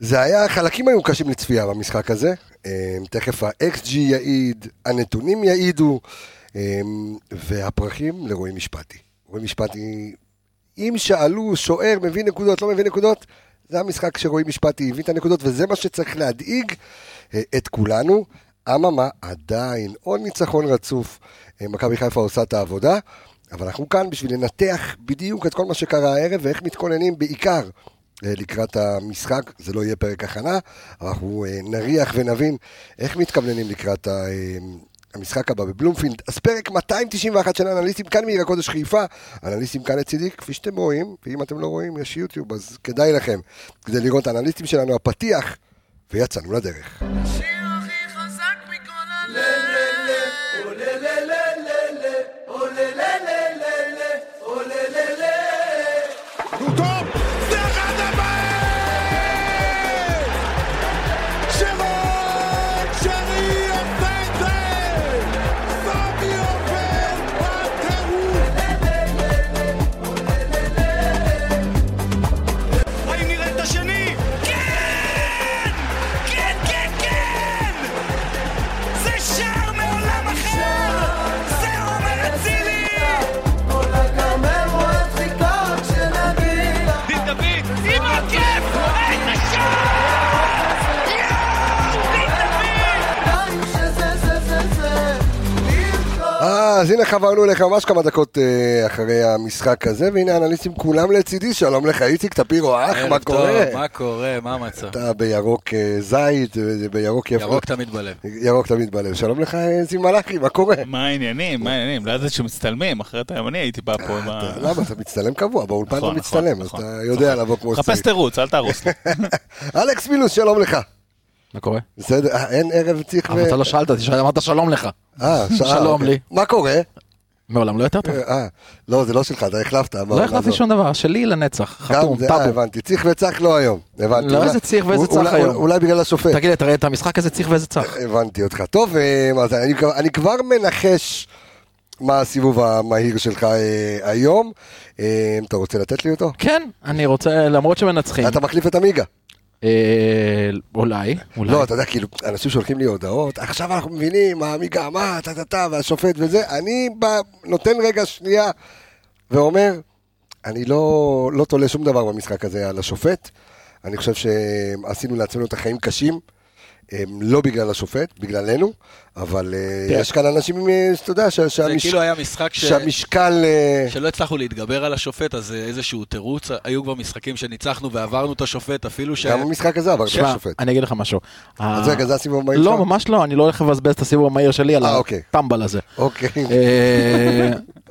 זה היה, חלקים היו קשים לצפייה במשחק הזה. אה, תכף ה-XG יעיד, הנתונים יעידו, אה, והפרחים לרועי משפטי. רועי משפטי, אם שאלו, שוער, מביא נקודות, לא מביא נקודות, זה המשחק שרועי משפטי הביא את הנקודות, וזה מה שצריך להדאיג אה, את כולנו. אממה, עדיין, עוד ניצחון רצוף. מכבי חיפה עושה את העבודה, אבל אנחנו כאן בשביל לנתח בדיוק את כל מה שקרה הערב, ואיך מתכוננים בעיקר אה, לקראת המשחק, זה לא יהיה פרק הכנה, אנחנו אה, נריח ונבין איך מתכווננים לקראת אה, המשחק הבא בבלומפילד. אז פרק 291 של אנליסטים כאן מעיר הקודש חיפה, אנליסטים כאן לצידי, כפי שאתם רואים, ואם אתם לא רואים, יש יוטיוב, אז כדאי לכם, כדי לראות האנליסטים שלנו, הפתיח, ויצאנו לדרך. שיר אז הנה חברנו אליך ממש כמה דקות uh, אחרי המשחק הזה, והנה האנליסטים כולם לצידי, שלום לך איציק טפירו, אח, מה קורה? מה קורה, מה המצב? אתה בירוק uh, זית, בירוק יפה. ירוק תמיד בלב. ירוק תמיד בלב. שלום לך זים מלאכי, מה קורה? מה העניינים, מה העניינים? לא ידעתי שמצטלמים, אחרת היום אני הייתי בא פה עם ה... למה, אתה מצטלם קבוע, באולפן אתה נכון, נכון, מצטלם, אז נכון. אתה יודע לבוא כמו שצריך. חפש תירוץ, אל תהרוס אלכס מילוס, שלום לך. מה קורה? בסדר, אה, אין ערב צריך... אבל אתה לא שאלת, אמרת שלום לך. אה, שלום. לי. מה קורה? מעולם לא יותר טוב. אה, לא, זה לא שלך, אתה החלפת. לא החלפתי שום דבר, שלי לנצח, חתום, טאבו. אה, הבנתי, צריך וצח לא היום, הבנתי. לא איזה צריך ואיזה צח היום. אולי בגלל השופט. תגיד תראה את המשחק הזה צריך ואיזה צח. הבנתי אותך. טוב, אה, אני כבר מנחש מה הסיבוב המהיר שלך אה, היום. אתה רוצה לתת לי אותו? כן, אני רוצה, למרות שמנצחים. אתה מחליף את עמיגה. אה, אולי, אולי. לא, אתה יודע, כאילו, אנשים שולחים לי הודעות, עכשיו אנחנו מבינים, מה עמיגה, מה, טה טה טה, והשופט וזה, אני בא, נותן רגע שנייה ואומר, אני לא, לא תולה שום דבר במשחק הזה על השופט, אני חושב שעשינו לעצמנו את החיים קשים. לא בגלל השופט, בגללנו, אבל אה, יש כאן אנשים, אה, שאתה יודע, זה כאילו היה משחק שהמשקל... אה, שלא הצלחנו להתגבר על השופט, אז איזשהו תירוץ, היו כבר משחקים שניצחנו ועברנו את השופט, אפילו ש... גם המשחק הזה עבר את השופט. אני אגיד לך משהו. אז רגע, זה הסיבוב המהיר לא, שלך? לא, ממש לא, אני לא הולך לבזבז את הסיבוב המהיר שלי על אוקיי. הטמבל הזה. אוקיי.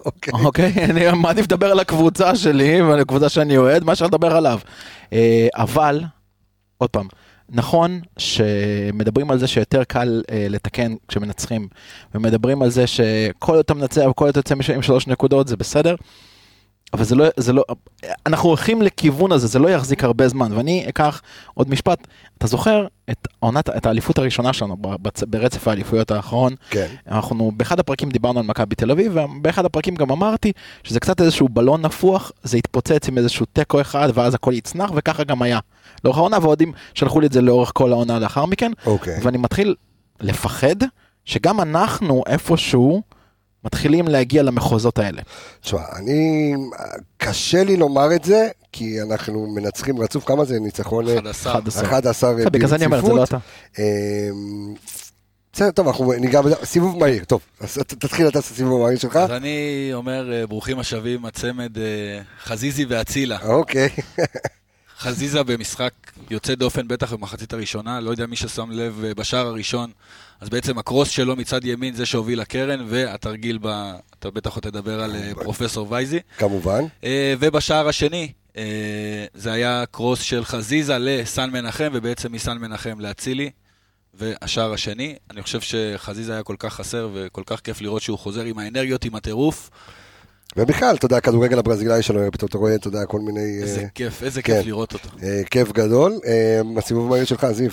אוקיי. אוקיי, אני מעדיף לדבר על הקבוצה שלי ועל הקבוצה שאני אוהד, מה אפשר לדבר עליו. אבל, עוד פעם, נכון שמדברים על זה שיותר קל אה, לתקן כשמנצחים, ומדברים על זה שכל יותר מנצח וכל יותר יוצא עם שלוש נקודות זה בסדר, אבל זה לא, זה לא, אנחנו הולכים לכיוון הזה, זה לא יחזיק הרבה זמן, ואני אקח עוד משפט, אתה זוכר את עונת, את האליפות הראשונה שלנו ברצף האליפויות האחרון, כן. אנחנו באחד הפרקים דיברנו על מכבי תל אביב, ובאחד הפרקים גם אמרתי שזה קצת איזשהו בלון נפוח, זה התפוצץ עם איזשהו תיקו אחד, ואז הכל יצנח, וככה גם היה. לאורך העונה, ואוהדים שלחו לי את זה לאורך כל העונה לאחר מכן, אוקיי. ואני מתחיל לפחד שגם אנחנו איפשהו, מתחילים להגיע למחוזות האלה. תשמע, אני, קשה לי לומר את זה, כי אנחנו מנצחים רצוף, כמה זה ניצחון? 11. 11 ברציפות. בגלל זה אני אומר, זה לא אתה. אמ, בסדר, טוב, אנחנו ניגע בזה, סיבוב מהיר, טוב, אז תתחיל אתה את הסיבוב המהיר שלך. אז אני אומר, אה, ברוכים השבים, הצמד אה, חזיזי ואצילה. אוקיי. חזיזה במשחק יוצא דופן, בטח במחצית הראשונה, לא יודע מי ששם לב אה, בשער הראשון, אז בעצם הקרוס שלו מצד ימין זה שהוביל לקרן, והתרגיל, ב... אתה בטח עוד תדבר על אה, פרופסור וייזי. כמובן. אה, ובשער השני, זה היה קרוס של חזיזה לסן מנחם, ובעצם מסן מנחם לאצילי. והשער השני, אני חושב שחזיזה היה כל כך חסר וכל כך כיף לראות שהוא חוזר עם האנרגיות, עם הטירוף. ובכלל, אתה יודע, הכדורגל הברזילאי שלו, פתאום אתה רואה, אתה יודע, כל מיני... איזה uh, כיף, איזה כן, כיף לראות אותו. Uh, כיף גדול. Uh, הסיבוב המהיר שלך, זיו.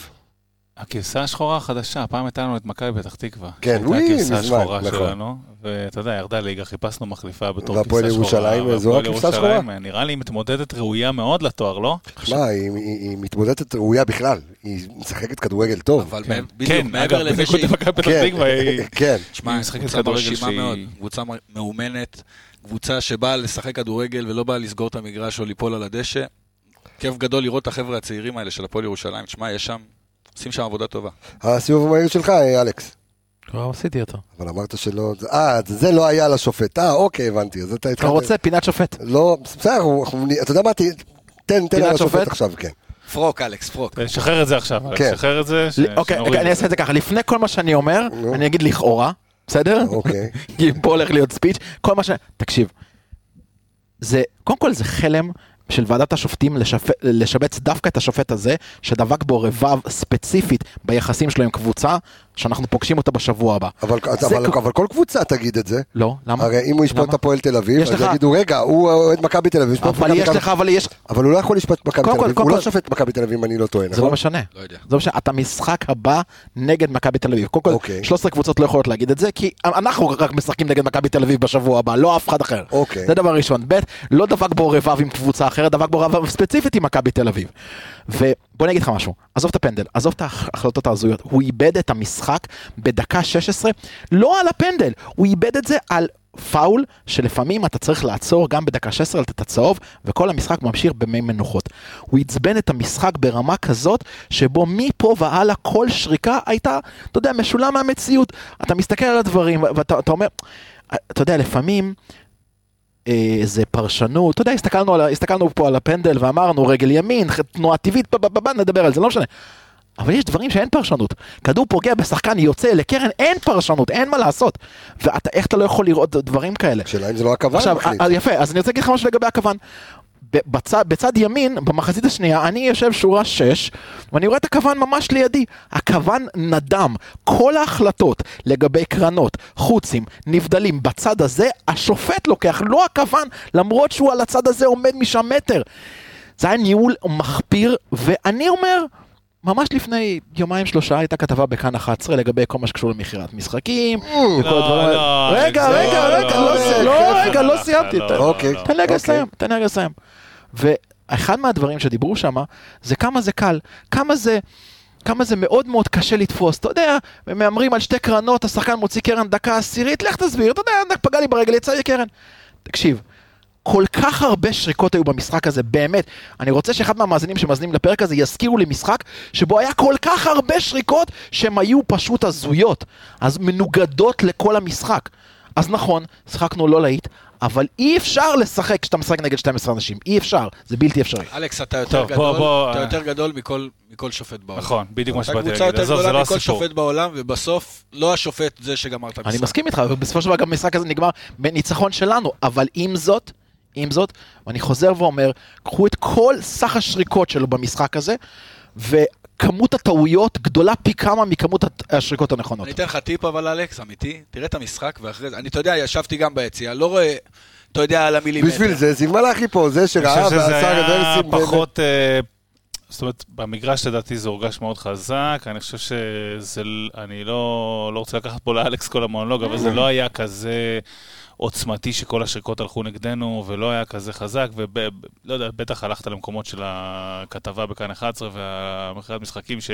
הכבשה השחורה החדשה, הפעם הייתה לנו את מכבי פתח תקווה. כן, וואי, הכבשה מזמן, השחורה נכון. שלנו, ואתה יודע, ירדה ליגה, חיפשנו מחליפה בתור והפועל כבשה שחורה. ירושלים, זו והפועל הכבשה השחורה? ירושלים, נראה לי מתמודדת ראויה מאוד לתואר, לא? שמע, היא, היא, היא מתמודדת ראויה בכלל, היא משחקת כדורגל טוב. אבל כן, בדיוק, כן, מעבר אגב, לזה בניגוד שהיא... למכבי פתח כן, תקווה, היא... כן. תשמע, היא היא משחקת קבוצה כדורגל מרשימה שהיא- מאוד, קבוצה מאומנת, קבוצה שבאה לשחק כדורגל ולא באה לסגור את המגרש או ליפול על הדשא. כיף גדול לראות את החבר'ה הצעירים האלה של הפועל ירושלים. תשמע, יש שם, עושים שם עבודה טובה. הסיבוב המהיר שלך, אה, אלכס. כבר עשיתי אותו. אבל אמרת שלא... אה, זה לא היה לשופט. אה, אוקיי, הבנתי. אז אתה אתה. רוצה פינת שופט. לא, בסדר, אתה יודע מה? ת- תן, תן על השופט שופט? עכשיו, כן. פרוק, אלכס, פרוק. שחרר את זה עכשיו, כן. שחרר את זה. אוקיי, אני אעשה את זה ככה, לפני כל מה שאני אומר. אני אגיד לכאורה, בסדר? אוקיי. כי פה הולך להיות ספיץ', כל מה ש... תקשיב, זה, קודם כל זה חלם של ועדת השופטים לשפ... לשבץ דווקא את השופט הזה, שדבק בו רבב ספציפית ביחסים שלו עם קבוצה, שאנחנו פוגשים אותה בשבוע הבא. אבל, זה אבל, כל- אבל כל קבוצה תגיד את זה. לא, למה? הרי אם הוא ישפוט? את הפועל תל אביב, יש אז לך- יגידו, רגע, הוא אוהד מכבי תל אביב, אבל יש תל אביב." לך, אבל יש... אבל הוא לא יכול לשפוט את מכבי תל כל- אביב, הוא לא כל- שופט את מכבי תל אביב אני לא טועה, זה נכון? לא משנה. לא יודע. זה משנה, אתה משחק הבא נגד מכבי תל אביב. קודם כל, אוקיי. 13 קבוצות לא יכולות להגיד את זה, כי אנחנו רק משחקים נגד מכבי תל אביב בשבוע הבא, לא אף אחד אחר. אוקיי. זה דבר ראשון. ב', לא דבק בו רבב עם קבוצה אחרת, דבק בו רבב ספציפית עם מכבי תל אביב. ובוא אני אגיד לך משהו, עזוב את הפנדל, עזוב את ההחלטות ההזויות, הוא איבד את המשחק בדקה 16, לא על הפנדל, הוא איבד את זה על פאול שלפעמים אתה צריך לעצור גם בדקה 16 לתת הצהוב וכל המשחק ממשיך במי מנוחות. הוא עצבן את המשחק ברמה כזאת שבו מפה והלאה כל שריקה הייתה, אתה יודע, משולה מהמציאות. אתה מסתכל על הדברים ואתה אתה אומר, אתה יודע, לפעמים אה, זה פרשנות, אתה יודע, הסתכלנו, על, הסתכלנו פה על הפנדל ואמרנו רגל ימין, תנועה טבעית, נדבר על זה, לא משנה. אבל יש דברים שאין פרשנות. כדור פוגע בשחקן, יוצא לקרן, אין פרשנות, אין מה לעשות. ואיך אתה לא יכול לראות דברים כאלה? השאלה אם זה לא הכוון עכשיו, יפה, אז אני רוצה להגיד לך משהו לגבי הכוון. בצד, בצד ימין, במחצית השנייה, אני יושב שורה 6, ואני רואה את הכוון ממש לידי. הכוון נדם. כל ההחלטות לגבי קרנות, חוצים, נבדלים, בצד הזה, השופט לוקח, לא הכוון, למרות שהוא על הצד הזה עומד משם מטר. זה היה ניהול מחפיר, ואני אומר, ממש לפני יומיים שלושה הייתה כתבה בכאן 11 לגבי כל מה שקשור למכירת משחקים, וכל לא, הדברים לא, האלה. רגע, זה- רגע, לא, רגע, לא, לא, לא, לא, לא, רגע, לא, לא לא, סיימתי. לא, תן- לא. לא. תן לי רגע אוקיי. לסיים, תן לי רגע לסיים. ואחד מהדברים שדיברו שם, זה כמה זה קל, כמה זה... כמה זה מאוד מאוד קשה לתפוס, אתה יודע, מהמרים על שתי קרנות, השחקן מוציא קרן דקה עשירית, לך תסביר, אתה יודע, פגע לי ברגל, יצא לי קרן. תקשיב, כל כך הרבה שריקות היו במשחק הזה, באמת. אני רוצה שאחד מהמאזינים שמאזינים לפרק הזה יזכירו לי משחק שבו היה כל כך הרבה שריקות שהן היו פשוט הזויות. אז מנוגדות לכל המשחק. אז נכון, שיחקנו לא להיט, אבל אי אפשר לשחק כשאתה משחק נגד 12 אנשים. אי אפשר, זה בלתי אפשרי. אלכס, אתה יותר טוב, בוא, גדול, בוא, אתה אה. יותר גדול מכל- מכל שופט בעולם. נכון, בדיוק מה אתה שבאתי קבוצה להגיד. יותר עזוב, זה גדולה לא מכל הסיפור. שופט בעולם, ובסוף לא השופט זה שגמר את המשחק. אני מסכים איתך, ובסופו של דבר גם המשחק הזה נגמר בניצחון שלנו, אבל עם זאת, עם זאת, ואני חוזר ואומר, קחו את כל סך השריקות שלו במשחק הזה, וכמות הטעויות גדולה פי כמה מכמות השריקות הנכונות. אני אתן לך טיפ אבל, אלכס, אמיתי, תראה את המשחק, ואחרי זה, אני, אתה יודע, ישבתי גם ביציאה, לא רואה, אתה יודע, על המילימטר. בשביל זה, זיו מלאכי פה, זה אני שראה חושב שזה ועשה היה רוורסים. ב- פחות... אה, זאת אומרת, במגרש לדעתי זה הורגש מאוד חזק, אני חושב שזה, אני לא, לא רוצה לקחת פה לאלכס כל המונולוג, אבל זה לא היה כזה עוצמתי שכל השריקות הלכו נגדנו, ולא היה כזה חזק, ולא יודע, בטח הלכת למקומות של הכתבה בכאן 11 והמכירת משחקים ש...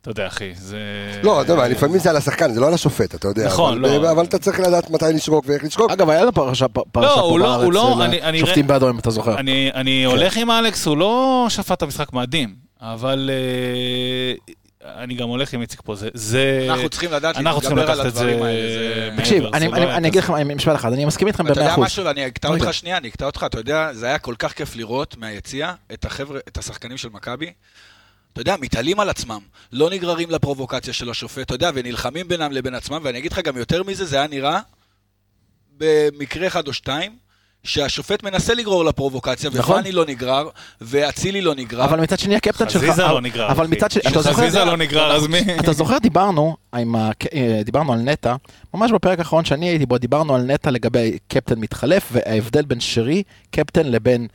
אתה יודע, אחי, זה... לא, אתה יודע, לפעמים זה על השחקן, זה לא על השופט, אתה יודע. נכון, אבל- לא. אבל אתה צריך לדעת מתי לשרוק ואיך לשרוק. אגב, היה לנו פרשה לא, פה לא- בארץ, לא, של אני- אני שופטים בעדו, אם אתה זוכר. אני, אני הולך עם אלכס, הוא לא שפט את המשחק מדהים, אבל אה, אני גם הולך עם איציק פה, זה... זה אנחנו צריכים לדעת אנחנו צריכים להתגבר על לקחת את זה... הדברים האלה. זה- תקשיב, אני- לא אני אני אגיד. לך משפט אחד, אני מסכים איתכם ואתה יודע ב-100%. משהו, אני אקטע. אותך שנייה, אני אקטע אותך, אתה יודע, זה היה כל כך כיף לראות מהיציע את החבר'ה, את השחקנים של מכבי. אתה יודע, מתעלים על עצמם, לא נגררים לפרובוקציה של השופט, אתה יודע, ונלחמים בינם לבין עצמם, ואני אגיד לך גם יותר מזה, זה היה נראה במקרה אחד או שתיים, שהשופט מנסה לגרור לפרובוקציה, נכון. ופאני לא נגרר, ואצילי לא נגרר. אבל מצד שני הקפטן שלך... חזיזה לא נגרר. אבל. מצד שני, אם אתה זוכר... חזיזה לא נגרר, אז מי... אתה זוכר דיברנו עם דיברנו על נטע, ממש בפרק האחרון שאני הייתי בו, דיברנו על נטע לגבי קפטן מתחלף וההבדל בין שרי, קפטן לבין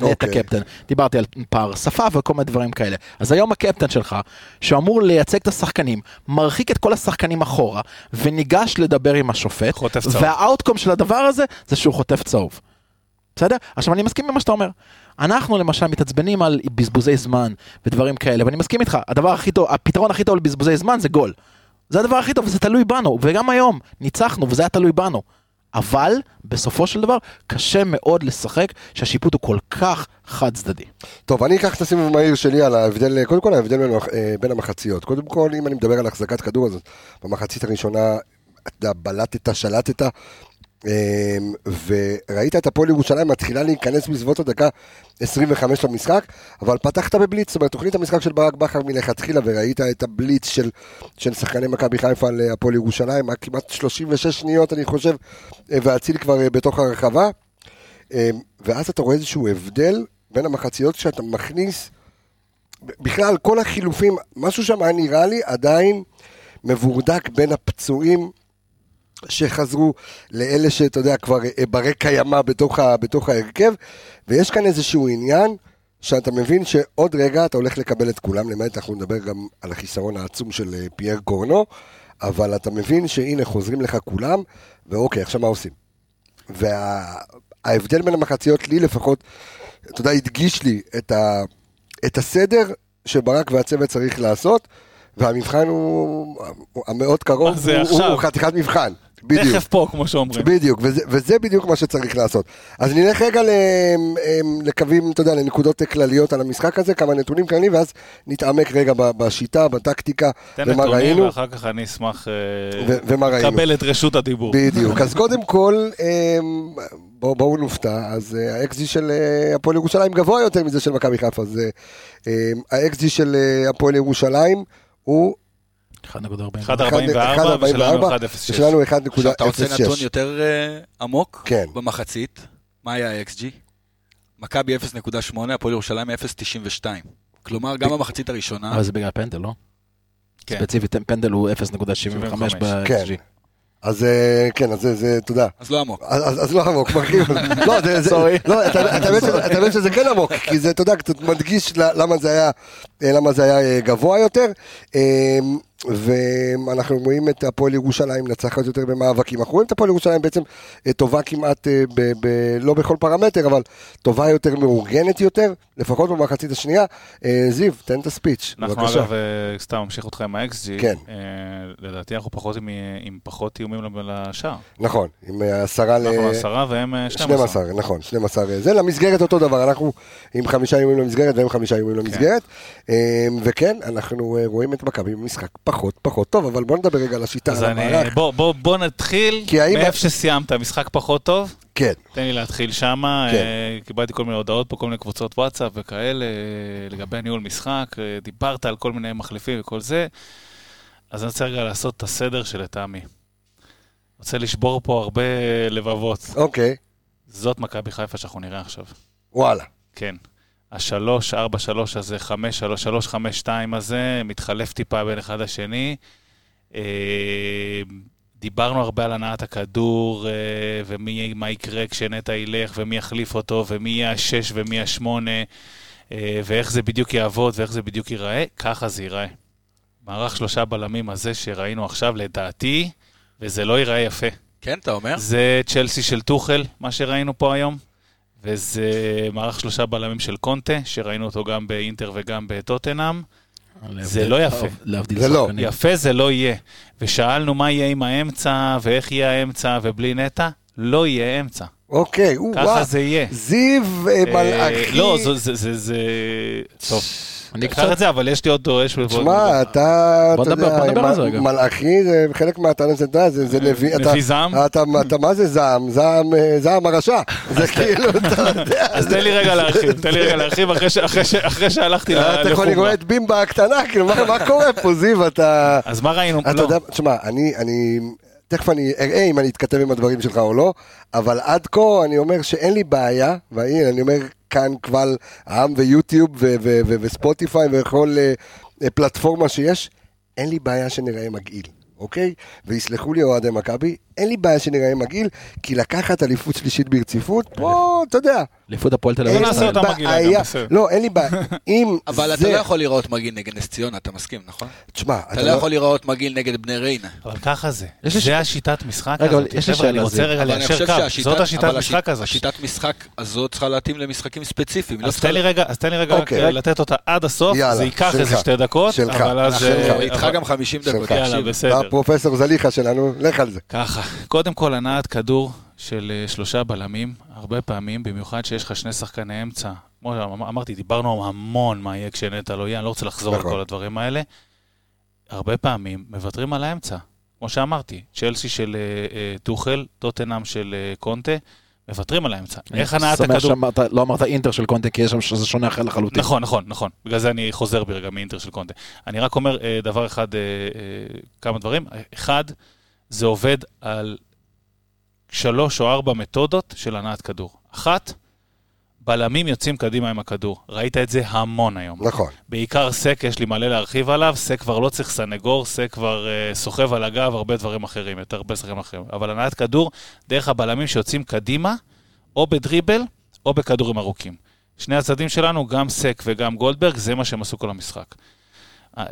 נהיית אוקיי. קפטן. דיברתי על פער שפה וכל מיני דברים כאלה. אז היום הקפטן שלך, שאמור לייצג את השחקנים, מרחיק את כל השחקנים אחורה, וניגש לדבר עם השופט. והאאוטקום של הדבר הזה, זה שהוא חוטף צהוב. בסדר? עכשיו אני מסכים עם מה שאתה אומר. אנחנו למשל מתעצבנים על בזבוזי זמן ודברים כאלה, ואני מסכים איתך, הדבר הכי טוב, הפתרון הכי טוב לבזבוזי זמן זה גול. זה הדבר הכי טוב וזה תלוי בנו, וגם היום ניצחנו וזה היה תלוי בנו. אבל בסופו של דבר קשה מאוד לשחק שהשיפוט הוא כל כך חד צדדי. טוב, אני אקח את הסיבוב המהיר שלי על ההבדל, קודם כל ההבדל בין, אה, בין המחציות. קודם כל, אם אני מדבר על החזקת כדור הזאת, במחצית הראשונה, אתה יודע, בלטת, שלטת, וראית את הפועל ירושלים מתחילה להיכנס בסביבות הדקה 25 למשחק, אבל פתחת בבליץ, זאת אומרת, תוכנית המשחק של ברק בכר מלכתחילה, וראית את הבליץ של, של שחקני מכבי חיפה על הפועל ירושלים, היה כמעט 36 שניות, אני חושב, אה, ואציל כבר אה, בתוך הרחבה. אה, ואז אתה רואה איזשהו הבדל בין המחציות כשאתה מכניס, בכלל כל החילופים, משהו שם היה נראה לי עדיין מבורדק בין הפצועים שחזרו לאלה שאתה יודע כבר אה, ברי קיימא בתוך, ה- בתוך ההרכב, ויש כאן איזשהו עניין שאתה מבין שעוד רגע אתה הולך לקבל את כולם, למעט אנחנו נדבר גם על החיסרון העצום של אה, פייר קורנו, אבל אתה מבין שהנה חוזרים לך כולם, ואוקיי, עכשיו מה עושים? וההבדל בין המחציות לי לפחות, אתה יודע, הדגיש לי את, ה, את הסדר שברק והצוות צריך לעשות, והמבחן הוא, המאוד קרוב? הוא, הוא חתיכת מבחן. בדיוק. תכף פה, כמו שאומרים. בדיוק, וזה, וזה בדיוק מה שצריך לעשות. אז נלך רגע ל- אמ, לקווים, אתה יודע, לנקודות כלליות על המשחק הזה, כמה נתונים כלליים, ואז נתעמק רגע ב- בשיטה, בטקטיקה, תן ומה נתונים, ראינו. ואחר כך אני אשמח אה. לקבל את רשות הדיבור. בדיוק, אז קודם כל, אמ, בואו בוא נופתע, אז אה, ה-XG של אה, הפועל ירושלים גבוה יותר מזה של מכבי חיפה, אז אה, אמ, ה-XG של אה, הפועל ירושלים הוא 1.44. 1.44 ושלנו 1.06. ושלנו עכשיו אתה רוצה נתון 1.06. יותר אה, עמוק? כן. במחצית, מה היה ה-XG? מכבי 0.8, הפועל ירושלים 0.92. כלומר, גם במחצית הראשונה, אבל זה בגלל פנדל, לא? כן. ספציפית פנדל הוא 0.75 כן. ב-XG. אז אה, כן, אז זה- זה, תודה. אז לא עמוק. אז, לא עמוק, מרחיב. לא, זה, Sorry. לא, אתה אתה מבין שזה- אתה מבין שזה כן עמוק, כי זה, אתה יודע, קצת מדגיש ל- למה זה היה, אה, למה זה היה אה, גבוה יותר. ואנחנו רואים את הפועל ירושלים נצחת יותר במאבקים. אנחנו רואים את הפועל ירושלים בעצם אה, טובה כמעט, אה, ב, ב, לא בכל פרמטר, אבל טובה יותר, מאורגנת יותר, לפחות במחצית השנייה. אה, זיו, תן את הספיץ', אנחנו בבקשה. אגב, אה, סתם ממשיך אותך עם ה-XG, כן. אה, לדעתי אנחנו פחות עם, עם פחות איומים לשער. נכון, עם עשרה ל... אנחנו עשרה והם אה, 12. 12, נכון, 12 זה, למסגרת אותו דבר, אנחנו עם חמישה איומים למסגרת והם חמישה איומים למסגרת, אמ, וכן, אנחנו רואים את מכבי במשחק פחות פחות טוב, אבל בוא נדבר רגע על השיטה, על אני, המערך, בוא, בוא, בוא נתחיל מאיפה שסיימת, משחק פחות טוב. כן, תן לי להתחיל שמה, כן. אה, קיבלתי כל מיני הודעות פה, כל מיני קבוצות וואטסאפ וכאלה, אה, לגבי הניהול משחק, אה, דיברת על כל מיני מחליפים וכל זה, אז אני רוצה רגע לעשות את הסדר שלטעמי. רוצה לשבור פה הרבה לבבות. אוקיי, זאת מכבי חיפה שאנחנו נראה עכשיו. וואלה, כן. השלוש, ארבע, שלוש הזה, חמש, שלוש, שלוש, חמש, שתיים הזה, מתחלף טיפה בין אחד לשני. אה, דיברנו הרבה על הנעת הכדור, אה, ומה יקרה כשנטע ילך, ומי יחליף אותו, ומי יהיה השש ומי השמונה, אה, ואיך זה בדיוק יעבוד, ואיך זה בדיוק ייראה, ככה זה ייראה. מערך שלושה בלמים הזה שראינו עכשיו, לדעתי, וזה לא ייראה יפה. כן, אתה אומר? זה צ'לסי של טוחל, מה שראינו פה היום, וזה מערך שלושה בלמים של קונטה, שראינו אותו גם באינטר וגם בטוטנאם. זה לא יפה. להבדיל זה לא. שחקנים. יפה זה לא יהיה. ושאלנו מה יהיה עם האמצע, ואיך יהיה האמצע, ובלי נטע, לא יהיה אמצע. אוקיי, או, ככה זה יהיה. זיו אה, אה, מלאכי, לא, זה... טוב, אני קצת... את זה, אבל יש לי עוד... עוד- תשמע, אתה, אתה יודע. מלאכי זה חלק מהטענה, זה, אתה יודע, זה נביא, אתה- נביא זעם? אתה, אתה, מה זה זעם? זעם, אה, זעם הרשע, זה כאילו, אתה יודע, אז תן לי רגע להרחיב, תן לי רגע להרחיב אחרי שהלכתי ל- אתה יכול לראות לחומרה. את בימבה הקטנה, כאילו, מה מה קורה פה, זיו, אתה... אז מה ראינו? אתה לא. יודע, תשמע, אני, אני, תכף אני אראה אם אני אתכתב עם הדברים שלך או לא, אבל עד כה אני אומר שאין לי בעיה, והנה, אני אומר כאן קבל העם ויוטיוב וספוטיפיי וכל אה, פלטפורמה שיש, אין לי בעיה שנראה מגעיל, אוקיי? ויסלחו לי אוהדי מכבי, אין לי בעיה שנראה מגעיל, כי לקחת אליפות שלישית ברציפות, פה, אתה יודע. אליפות הפועל תל אביב. נעשה אותה. מגעילה גם, בסדר. לא, אין לי בעיה. אם אבל אתה זה... לא יכול לראות מגעיל נגד נס ציונה, אתה מסכים, נכון? תשמע, אתה לא יכול לראות מגעיל נגד בני ריינה. אבל ככה זה. זה השיטת משחק הזאת. יש לי חבר'ה, אני שאלה, רוצה זה- רגע אבל אני ליישר חושב קו. זאת השיטת משחק הזאת. השיטת משחק הזאת צריכה להתאים למשחקים ספציפיים. לא אז תן לי רגע, אז תן לי רגע רק אוקיי. לתת אותה עד הסוף, זה ייקח. איזה שתי דקות, שלך. אבל אז... אה, איתך גם 50 דקות. יאללה. בסדר. הפרופסור זליכה שלנו, לך על זה. ככה, קודם כל הנעת כדור של אה, שלושה בלמים, הרבה פעמים, במיוחד שיש לך שני שחקני אמצע. כמו שאמ- אמרתי, דיברנו המון מה יהיה כשנטע לא יהיה, אני לא רוצה לחזור על נכון. כל הדברים האלה. הרבה פעמים מוותרים על האמצע. כמו שאמרתי, צ'לסי של אה, אה, טוחל, טוטנאם של קונטה, מוותרים על האמצע. איך הנעת שמח הכדור... שאמרת- לא אמרת אינטר של קונטה, כי יש שם שזה שונה אחר לחלוטין. נכון, נכון, נכון. בגלל זה אני חוזר בי רגע מאינטר של קונטה. אני רק אומר דבר אחד, כמה דברים. אחד, זה עובד על שלוש או ארבע מתודות של הנעת כדור. אחת, בלמים יוצאים קדימה עם הכדור. ראית את זה המון היום. נכון. בעיקר סק, יש לי מלא להרחיב עליו, סק כבר לא צריך סנגור, סק כבר uh, סוחב על הגב, הרבה דברים אחרים, יותר הרבה שחקנים אחרים. אבל הנעת כדור, דרך הבלמים שיוצאים קדימה, או בדריבל, או בכדורים ארוכים. שני הצדדים שלנו, גם סק וגם גולדברג, זה מה שהם עשו כל המשחק.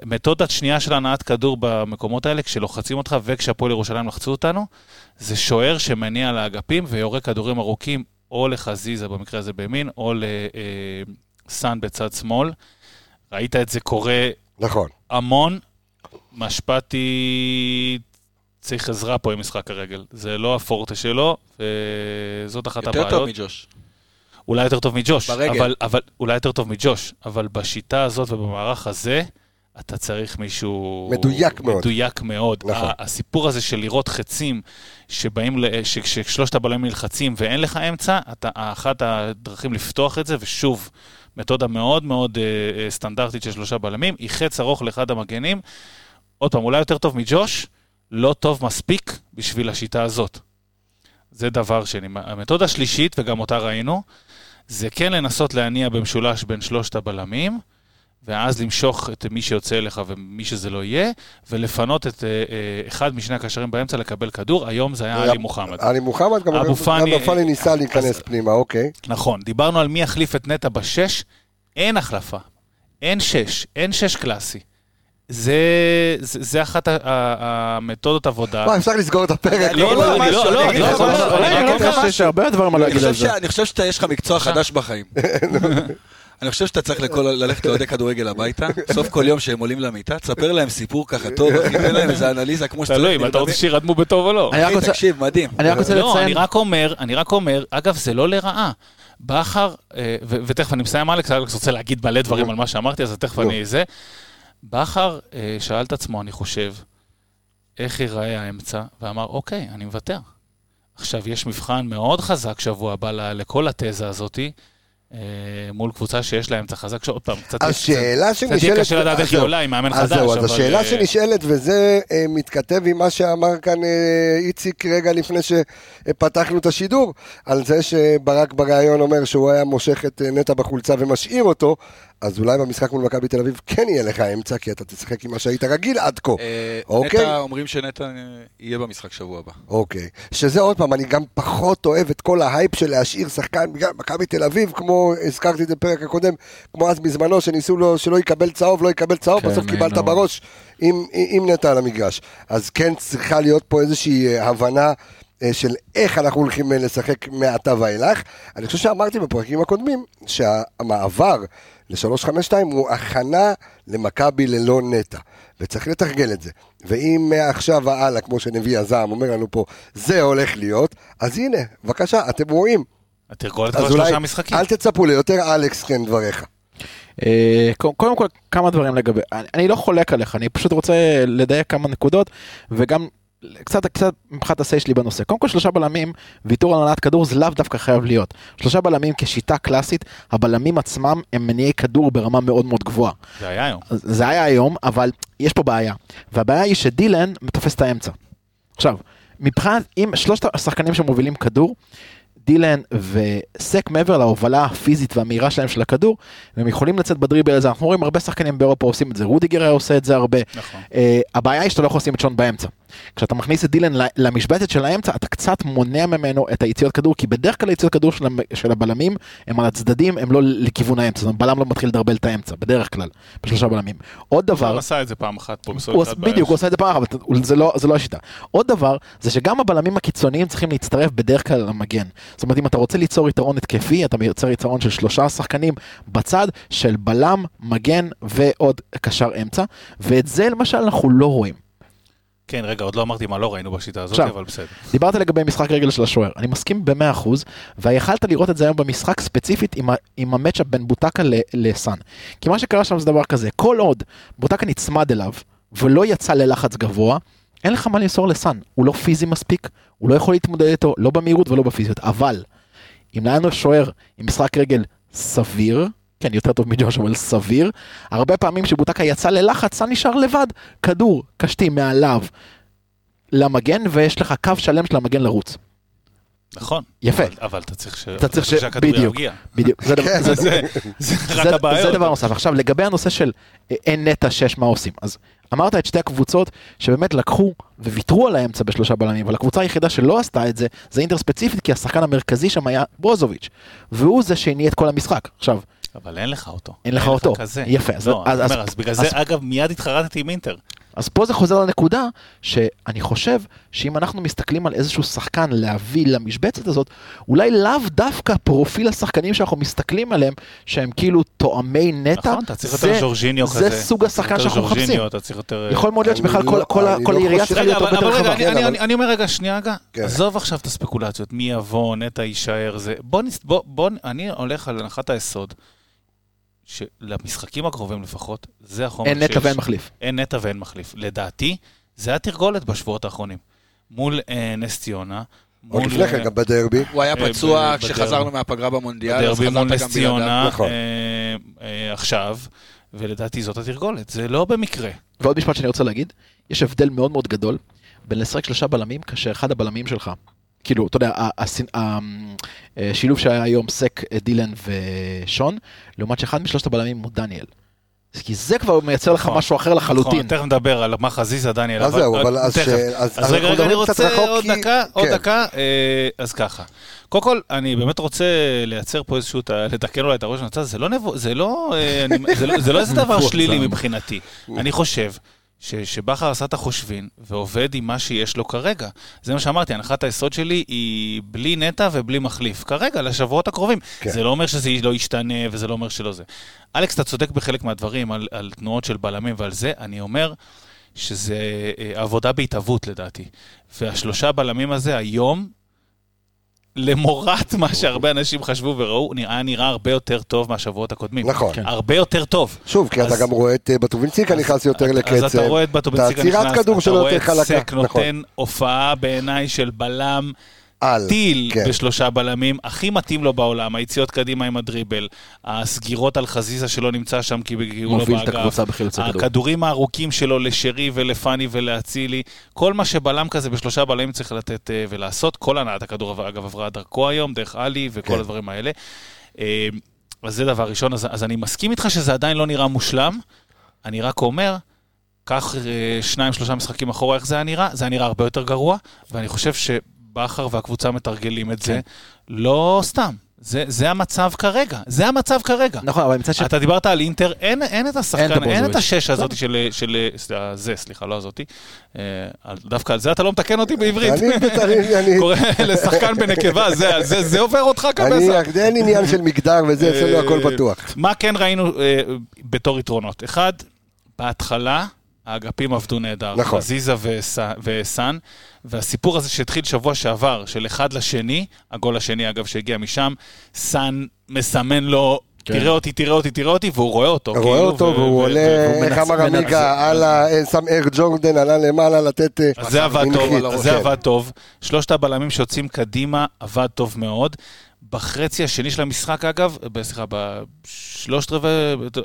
מתודת שנייה של הנעת כדור במקומות האלה, כשלוחצים אותך וכשהפועל ירושלים לחצו אותנו, זה שוער שמניע לאגפים ויורה כדורים ארוכים, או לחזיזה, במקרה הזה בימין, או לסאן בצד שמאל. ראית את זה קורה נכון. המון. משפטי צריך עזרה פה עם משחק הרגל. זה לא הפורטה שלו, וזאת אחת יותר הבעיות. טוב מג'וש. אולי יותר טוב מג'וש. ברגל. אבל, אבל, אולי יותר טוב מג'וש, אבל בשיטה הזאת ובמערך הזה, אתה צריך מישהו... מדויק מאוד. מדויק מאוד. נכון. הסיפור הזה של לראות חצים שבאים, ל- ש- ששלושת הבלמים נלחצים ואין לך אמצע, אתה, אחת הדרכים לפתוח את זה, ושוב, מתודה מאוד מאוד אה, אה, סטנדרטית של שלושה בלמים, היא חץ ארוך לאחד המגנים. עוד פעם, אולי יותר טוב מג'וש, לא טוב מספיק בשביל השיטה הזאת. זה דבר שני. המתודה השלישית, וגם אותה ראינו, זה כן לנסות להניע במשולש בין שלושת הבלמים, ואז למשוך את מי שיוצא אליך ומי שזה לא יהיה, ולפנות את אה, אה, אחד משני הקשרים באמצע לקבל כדור. היום זה היה עלי מוחמד. עלי מוחמד, גם אבו פאני- ניסה אז- להיכנס פנימה, אוקיי. נכון, דיברנו על מי יחליף את נטע בשש, אין החלפה. אין שש, אין שש קלאסי. זה, זה, זה אחת המתודות עבודה. מה, אפשר לסגור את הפרק? אני לא, לא, לא, אני לא, אני לך לא, משהו, לא, אני לא, אגיד לא, לך יש- משהו. יש הרבה דברים אני להגיד על חושב זה. אני חושב שיש לך מקצוע חדש בחיים. אני חושב שאתה צריך לכל- ללכת לאוהדי כדורגל הביתה, סוף כל יום שהם עולים למיטה, תספר להם סיפור ככה טוב, אחי, תן להם איזה אנליזה כמו שצריך. תלוי, אם אתה רוצה שירדמו בטוב או לא. אני רק אחי, רוצה- תקשיב, מדהים. אני רק רוצה לא, אני לציין, רק אומר, אני רק אומר, אגב, זה לא לרעה. בכר, אה, ותכף אני מסיים, אלכס, אלכס רוצה להגיד מלא דברים על מה שאמרתי, אז תכף לא. אני זה. בכר אה, שאל את עצמו, אני חושב, איך ייראה האמצע, ואמר, אוקיי, אני מוותר. עכשיו, יש מבחן מאוד חזק שבוע הבא לכל התזה הזאתי, מול קבוצה שיש לה אמצע חזק, שעוד פעם, קצת... השאלה קצת יהיה. קשה לדעת אז איך היא. עולה עם מאמן אז חדש, זהו, אז השאלה אה, שנשאלת, וזה אה, מתכתב עם מה שאמר כאן אה, איציק רגע לפני שפתחנו את השידור, על זה שברק בריאיון אומר שהוא היה מושך את אה, נטע בחולצה ומשאיר אותו, אז אולי במשחק מול מכבי תל אביב כן יהיה לך אמצע, כי אתה תשחק עם מה שהיית רגיל עד כה. אה, אוקיי. נטע, אומרים שנטע יהיה במשחק שבוע הבא. אוקיי. שזה עוד פעם, אני גם פחות אוהב את כל ההייפ של להשאיר שחקן מכבי תל אביב, כמו, הזכרתי את זה בפרק הקודם, כמו אז בזמנו, שניסו לו, שלא יקבל צהוב, לא יקבל צהוב, כן, בסוף קיבלת נו. בראש עם, עם נטע על המגרש. אז כן צריכה להיות פה איזושהי אה, הבנה. אה, של איך אנחנו הולכים לשחק מעתה ואילך. אני חושב שאמרתי בפרקים הקודמים שהמעבר ל-352 הוא הכנה למכבי ללא נטע, וצריך לתרגל את זה. ואם מעכשיו והלאה, כמו שנביא הזעם אומר לנו פה, זה הולך להיות, אז הנה, בבקשה, אתם רואים. התרגולת כבר שלושה משחקים. אל תצפו ליותר אלכס, כן, דבריך. אה, קודם- קודם כל כמה דברים לגבי, אני, אני לא חולק עליך, אני פשוט רוצה לדייק כמה נקודות וגם קצת קצת מבחינת ה-say שלי בנושא. קודם כל שלושה בלמים, ויתור על הנעת כדור זה לאו דווקא חייב להיות. שלושה בלמים כשיטה קלאסית, הבלמים עצמם הם מניעי כדור ברמה מאוד מאוד גבוהה. זה היה היום. זה היה היום, אבל יש פה בעיה. והבעיה היא שדילן תופס את האמצע. עכשיו, מבחינת, אם שלושת השחקנים שמובילים כדור, דילן וסק מעבר להובלה הפיזית והמהירה שלהם של הכדור, הם יכולים לצאת בדריבל הזה, אנחנו רואים הרבה שחקנים באירופה עושים את זה, רודיגר היה עושה את זה הרבה. נכון. Uh, הבעיה היא שאתה לא יכול לשים את שון באמצע. כשאתה מכניס את דילן למשבצת של האמצע, אתה קצת מונע ממנו את היציאות כדור, כי בדרך כלל היציאות כדור של, של הבלמים הם על הצדדים, הם לא לכיוון האמצע, זאת אומרת, בלם לא מתחיל לדרבל את האמצע, בדרך כלל, בשלושה בלמים. עוד דבר... הוא עשה את זה פעם אחת פה בסוף הוא עושה- בדיוק, הוא עושה את זה פעם אחת, אבל זה לא, זה לא השיטה. עוד דבר, זה שגם הבלמים הקיצוניים צריכים להצטרף בדרך כלל למגן. זאת אומרת, אם אתה רוצה ליצור יתרון התקפי, אתה מייצר יתרון של שלושה שחקנים בצד של בלם, מגן ועוד קשר אמצע, ואת זה למשל אנחנו לא רואים. כן, רגע, עוד לא אמרתי מה לא ראינו בשיטה הזאת, עכשיו. אבל בסדר. דיברת לגבי משחק רגל של השוער, אני מסכים ב-100%, ויכלת לראות את זה היום במשחק ספציפית עם, ה- עם המצ'אפ בין בוטקה ל- לסאן. כי מה שקרה שם זה דבר כזה, כל עוד בוטקה נצמד אליו, ולא יצא ללחץ גבוה, אין לך מה למסור לסאן, הוא לא פיזי מספיק, הוא לא יכול להתמודד איתו, לא במהירות ולא בפיזיות, אבל אם היה לנו שוער עם משחק רגל סביר, כן, יותר טוב מג'וש, אבל סביר, הרבה פעמים כשבוטקה יצא ללחץ, סאן נשאר לבד, כדור, קשתי מעליו למגן, ויש לך קו שלם של המגן לרוץ. נכון. יפה. אבל- אבל אתה צריך ש- אתה צריך ש- שהכדור בדיוק. יגיע. בדיוק, זה, דבר- זה, זה זה זה. זה דבר נוסף. עכשיו, לגבי הנושא של אין נטע 6, מה עושים? אז אמרת את שתי הקבוצות שבאמת לקחו וויתרו על האמצע בשלושה בלמים, אבל הקבוצה היחידה שלא עשתה את זה, זה אינטר ספציפית, כי השחקן המרכזי שם היה ברוזוביץ', והוא זה שהניע את כל המשחק. עכשיו, אבל אין לך אותו. אין לך אותו. כזה. יפה, אז- לא, אז- אני אומר, אז- אז בגלל אז- זה, אגב, מיד התחרטתי עם אינטר. אז פה זה חוזר לנקודה שאני חושב שאם אנחנו מסתכלים על איזשהו שחקן להביא למשבצת הזאת, אולי לאו דווקא פרופיל השחקנים שאנחנו מסתכלים עליהם, שהם כאילו תואמי נטע, נכון, אתה צריך זה- יותר ז'ורג'יניו כזה. זה סוג השחקן שאנחנו מחפשים. ז'ורג'יניו, אתה צריך יותר... יכול מאוד להיות שבכלל לא- כל- לא הירייה חושב- צריכה להיות הרבה יותר רחבה. אני- אני- אני- אני אומר רגע, שנייה רגע, כן. עזוב עכשיו את הספקולציות, מי יבוא, נטע יישאר, זה... בוא, נס- בוא, בוא, אני הולך על הנחת היסוד, שלמשחקים הקרובים לפחות, זה החומר אין נטע שיש. ואין מחליף. אין נטע ואין מחליף. לדעתי, זה התרגולת בשבועות האחרונים. מול אה, נס ציונה, מול... עוד לפני כן, אה, גם בדרבי. הוא היה אה, פצוע ב- כשחזרנו בדרבי. מהפגרה במונדיאל, אז בדרבי מול חזרת נס גם בלעדיו. ציונה נכון. אה, אה, עכשיו, ולדעתי זאת התרגולת, זה לא במקרה. ועוד משפט שאני רוצה להגיד, יש הבדל מאוד מאוד גדול בין לשחק שלושה בלמים כאשר אחד הבלמים שלך, כאילו, אתה יודע, ה- הסין- ה- השילוב שהיה היום סק, דילן ושון, לעומת שאחד משלושת הבלמים הוא דניאל. כי זה כבר מייצר לך נכון. משהו אחר לחלוטין. נכון, תכף נדבר על מה חזיזה, דניאל. אז זהו, אבל אז ש... אז רגע, אני רוצה עוד דקה, עוד כן. דקה, אה, אז ככה. קודם כל, אני באמת רוצה לייצר פה איזשהו, לתקן אולי את הראש זה לא לא, אה, לא- זה לא איזה דבר שלילי מבחינתי. אני חושב ש- שבכר עשה את החושבין ועובד עם מה שיש לו כרגע. זה מה שאמרתי, הנחת היסוד שלי היא בלי נטע ובלי מחליף. כרגע, לשבועות הקרובים. כן. זה לא אומר שזה לא ישתנה וזה לא אומר שלא זה. אלכס, אתה צודק בחלק מהדברים על, על תנועות של בלמים ועל זה, אני אומר שזה אה, עבודה בהתהוות לדעתי. והשלושה בלמים הזה היום, למורת מה שהרבה אנשים חשבו וראו, נראה נראה הרבה יותר טוב מהשבועות הקודמים. נכון. כן. הרבה יותר טוב. שוב, כי אתה אז- גם רואה את אה, בטובינציקה אז- נכנס יותר אז לקצב. אתה רואה את בטובינציקה נכנס, אתה רואה את סק נותן הופעה בעיניי של בלם על. טיל כן. בשלושה בלמים, הכי מתאים לו בעולם, היציאות קדימה עם הדריבל, הסגירות על חזיזה שלא נמצא שם כי הוא לא מוביל את באגף, הקבוצה בחילוצי כדור. הכדורים הארוכים שלו לשרי ולפאני ולאצילי, כל מה שבלם כזה בשלושה בלמים צריך לתת אה, ולעשות, כל הנעת הכדור אגב עברה דרכו היום, דרך עלי וכל כן. הדברים האלה. אה, אז זה דבר ראשון, אז, אז אני מסכים איתך שזה עדיין לא נראה מושלם, אני רק אומר, קח אה, שניים שלושה משחקים אחורה איך זה היה נראה, זה היה נראה הרבה יותר גרוע, ואני חושב שבכר והקבוצה מתרגלים את זה, כן. לא סתם, זה, זה המצב כרגע, זה המצב כרגע. נכון, אבל מצד שני, אתה דיברת על אינטר, אין, אין את אין השחקן, את אין, הברוזוביץ'. את השש הזאת של, של, סליחה, זה, סליחה, לא הזאתי. אה, דווקא על זה אתה לא מתקן אותי בעברית. אני, אני, אני, קורא לשחקן בנקבה, זה, זה, זה עובר אותך אני, כבסה. אין עניין של מגדר וזה, אצלנו הכל אה, פתוח. מה כן ראינו אה, בתור יתרונות? אחד, בהתחלה האגפים עבדו נהדר. נכון. חזיזה וסע- וסאן, והסיפור הזה שהתחיל שבוע שעבר, של אחד לשני, הגול השני אגב שהגיע משם, סאן מסמן לו, כן. תראה אותי, תראה אותי, תראה אותי, והוא רואה אותו. רואה כאילו, אותו ו- והוא עולה, איך אמר עמיגה. שם אר ג'ורדן, עלה למעלה לתת... אה, אז זה עבד טוב, זה כן. עבד טוב. שלושת הבלמים שיוצאים קדימה, עבד טוב מאוד. בחצי השני של המשחק, אגב, ב- סליחה, בשלושת רבעי,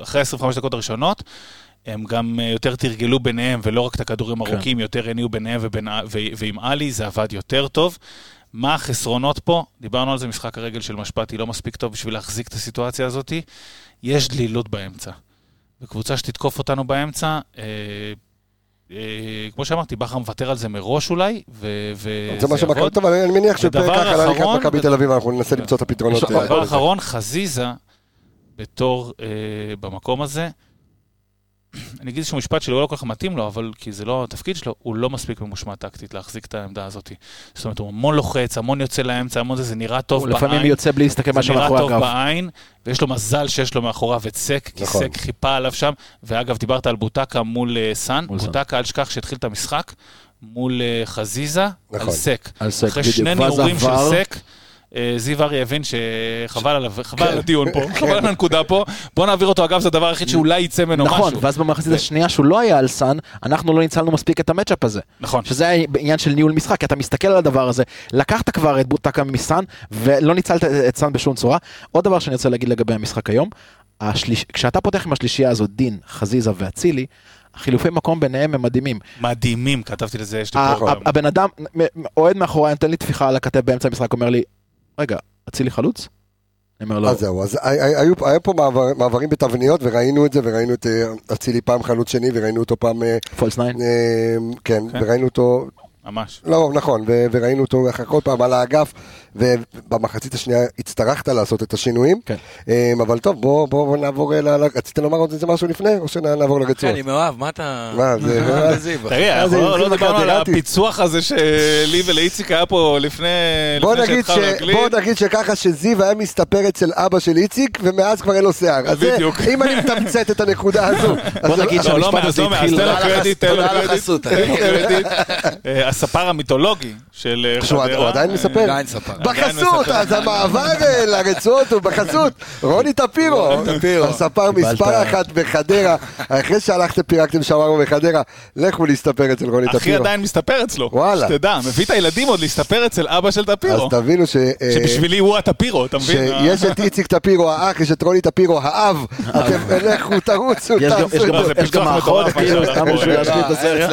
אחרי 25 דקות הראשונות, הם גם אה, יותר תרגלו ביניהם, ולא רק את הכדורים כן. ארוכים, יותר הניעו ביניהם ובין, ו- ועם עלי, זה עבד יותר טוב. מה החסרונות פה? דיברנו על זה, משחק הרגל של משפטי לא מספיק טוב בשביל להחזיק את הסיטואציה הזאת. יש דלילות באמצע. וקבוצה שתתקוף אותנו באמצע, אה, אה, כמו שאמרתי, בכר מוותר על זה מראש אולי, ו- וזה זה מה שמכבי, יעבוד. טוב, אני מניח שפרק ככה לקראת אחרון- מכבי תל אביב, אנחנו ננסה למצוא את הפתרונות. אה, דבר. אחרון, חזיזה, בתור, אה, במקום הזה, אני אגיד שהוא משפט שלא כל כך מתאים לו, אבל כי זה לא התפקיד שלו, הוא לא מספיק ממושמע טקטית להחזיק את העמדה הזאת. זאת אומרת, הוא המון לוחץ, המון יוצא לאמצע, המון זה, זה נראה טוב הוא בעין. לפעמים יוצא בלי להסתכל מה זה נראה שמאחורי טוב הגב. בעין, ויש לו מזל שיש לו מאחוריו את סק, כי נכון. סק חיפה עליו שם. ואגב, דיברת על בוטקה מול אה, סאן. בוטקה, אל תשכח שהתחיל את המשחק מול אה, חזיזה, נכון. על סק. אחרי. שני ואז ניעורים של. סק, זיו ארי הבין שחבל עליו, חבל כן. על הדיון פה, חבל על הנקודה פה. בוא נעביר אותו, אגב, זה הדבר היחיד שאולי יצא ממנו משהו. נכון, ואז במחצית השנייה שהוא לא היה על סאן, אנחנו לא ניצלנו מספיק את ה matchup הזה. נכון. שזה היה עניין של ניהול משחק, כי אתה מסתכל על הדבר הזה, לקחת כבר את בוטקה מסאן, ולא ניצלת את סאן בשום צורה. עוד דבר שאני רוצה להגיד לגבי המשחק היום, השליש... כשאתה פותח עם השלישייה הזאת, דין, חזיזה ואצילי, החילופי מקום ביניהם הם מדהימים. מדהימים, כתבתי לזה, יש לי פה. הבן אדם, אוהד מאחוריי, נותן לי טפיחה על הכתף באמצע המשחק, אומר לי, רגע, אצילי חלוץ? אני אומר לו, אז זהו, אז הי- היו פה מעבר- מעברים בתבניות, וראינו את זה, וראינו את אה, אצילי פעם חלוץ שני, וראינו אותו פעם, אה, פולס ניין? אה, כן, כן. וראינו אותו, ממש. לא, נכון, וראינו אותו אחר כל פעם על האגף, ובמחצית השנייה הצטרכת לעשות את השינויים, כן. אה, אבל טוב, בוא בוא- בוא נעבור, אה, ל- רצית לומר עוד איזה משהו לפני, או שנעבור לרצועות? אני מאוהב, מה אתה... מה, זה- מה זה זיו? תראי, אה, אנחנו לא לא דיברנו על. הפיצוח הזה שלי ולאיציק היה פה לפני בוא נגיד, שהתחלנו ש... להקליט. בוא נגיד שככה שזיו היה מסתפר אצל אבא של איציק, ומאז כבר אין לו שיער. בדיוק. אם אני מתמצת את הנקודה הזו. בוא נגיד שהמשפט הזה התחיל תן לו תודה על קרדיט, תן לו תודה על קרדיט. אה, הספר המיתולוגי של. הוא עדיין מספר? עדיין ספר. בחסות. אז המעבר אה, לרצועות הוא בחסות. רוני טפירו. הספר מספר אחת בחדרה. אחרי שהלכתם פירקתם שווארמה בחדרה, לכו להסתפר אצל רוני אחי טפירו. עדיין מסתפר אצלו. וואלה. שתדע, מביא את הילדים עוד להסתפר אצל אבא של אז טפירו. תבינו ש... אה, שבשבילי הוא הטפירו, אתה מבין? שיש את איציק טפירו האח, יש את רוני טפירו האב, אתם לכו תרוצו, תעשו גם- את זה. יש גם מטורף כאילו, סתם אנחנו בשביל. להשלים את אה, הסרט.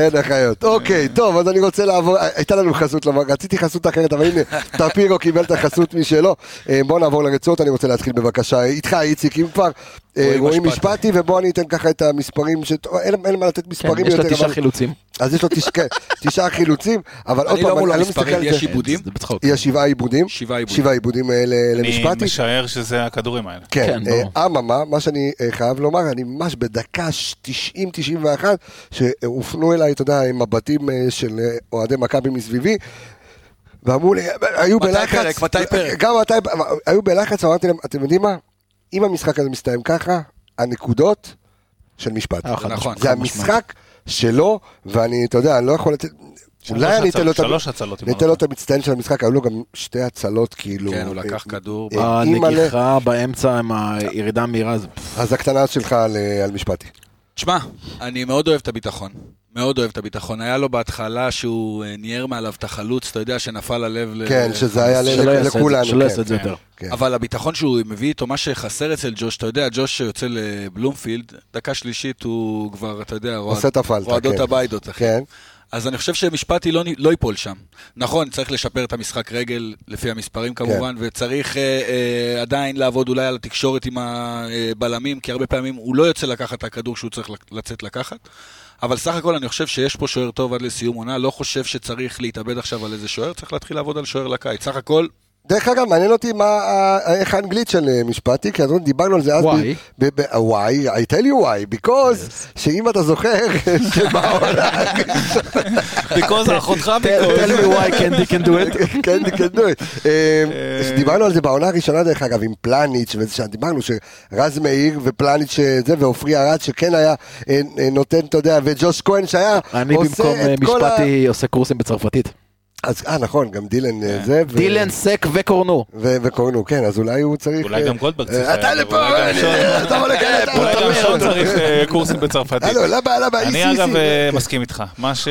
אין אחיות. אוקיי, טוב, אז אני רוצה לעבור, הייתה לנו חסות, רציתי חסות אחרת, אבל הנה, טפירו קיבל את החסות משלו. אה, בוא נעבור לרצועות, אני רוצה להתחיל בבקשה איתך, איציק, אם כבר, אה, רועי משפטי. ובוא אני אתן ככה את המספרים, ש- אין אין מה לתת כן, מספרים יש לו יותר, תשעה חילוצים. אז יש לו כן, תשעה חילוצים, אבל עוד אני לא פעם, מול אני לא מסתכל המספרים, על יש זה. עיבודים? זה בצחוק. יש שבעה עיבודים, שבעה עיבודים. אה, ל- אני למשפטי. משער שזה הכדורים האלה. כן, כן. אממה, מה שאני חייב לומר, אני ממש בדקה 90-91, שהופנו אליי, אתה יודע, עם מבטים של אוהדי מכבי מסביבי, ואמרו לי, היו מתי בלחץ, פרק? מתי פרק? גם מתי, היו בלחץ, אמרתי להם, אתם יודעים מה? אם המשחק הזה מסתיים ככה, הנקודות של משפט. נכון. זה. המשחק שלו, ואני, אתה יודע, אני לא יכול לתת... אולי אני אתן לו את שלוש הצלות. עם ניתן לו את המצטיין של המשחק, היו לו גם שתי הצלות, כאילו... כן, הוא לקח אה, כדור. אה, אימא'לה. הנגיחה באמצע עם הירידה המהירה, אז הקטנה שלך על, על משפטי. תשמע, אני מאוד אוהב את הביטחון. מאוד אוהב את הביטחון. היה לו בהתחלה שהוא אה, ניער מעליו את החלוץ, אתה יודע, שנפל הלב ל... כן, שזה היה ל- שלא יעשה את זה- לכולנו, שלא כן, יעשה את זה כן. יותר. כן. אבל הביטחון שהוא מביא איתו, מה שחסר אצל ג'וש, אתה יודע, ג'וש שיוצא לבלומפילד, דקה שלישית הוא כבר, אתה יודע, רועד- עושה את הפלטה, רועדות כן. הביידות, אחי. כן, אז אני חושב שמשפטי לא, לא ייפול שם. נכון, צריך לשפר את המשחק רגל, לפי המספרים כמובן, וצריך אה, אה, עדיין לעבוד אולי על התקשורת עם הבלמים, כי הרבה פעמים הוא לא יוצא לקחת את הכדור שהוא צריך לצאת לקחת. אבל סך הכל אני חושב שיש פה שוער טוב עד לסיום עונה, לא חושב שצריך להתאבד עכשיו על איזה שוער, צריך להתחיל לעבוד על שוער לקיץ. סך הכל, דרך אגב, מעניין אותי מה, ה- איך האנגלית של אה, משפטי, כי אז דיברנו על זה אז. ב- why? I tell you why, because, שאם אתה זוכר, שבעונה, ביקוז אחותך Tell tell me why Candy can do it. כן, כן, דו. דיברנו על זה בעונה הראשונה, דרך אגב, עם פלניץ', ודיברנו שרז מאיר ופלניץ' אה, זה, ועופרי ארד, שכן היה אה, אה, נותן, אתה יודע, וג'וש כהן שהיה אני במקום אה. משפטי עושה קורסים בצרפתית. אז, אה, נכון, גם דילן אה, זה. ו- דילן, סק וקורנו. וקורנו, כן, אז אולי הוא צריך... אולי אה, גם גולדברג אה, צריך... אתה לפה, אתה בוא לכאן, אתה אולי גם שון. צריך קורסים בצרפתית. הלו, למה, למה, אני איסי, אגב איסי. אה, מסכים איתך. מה ש...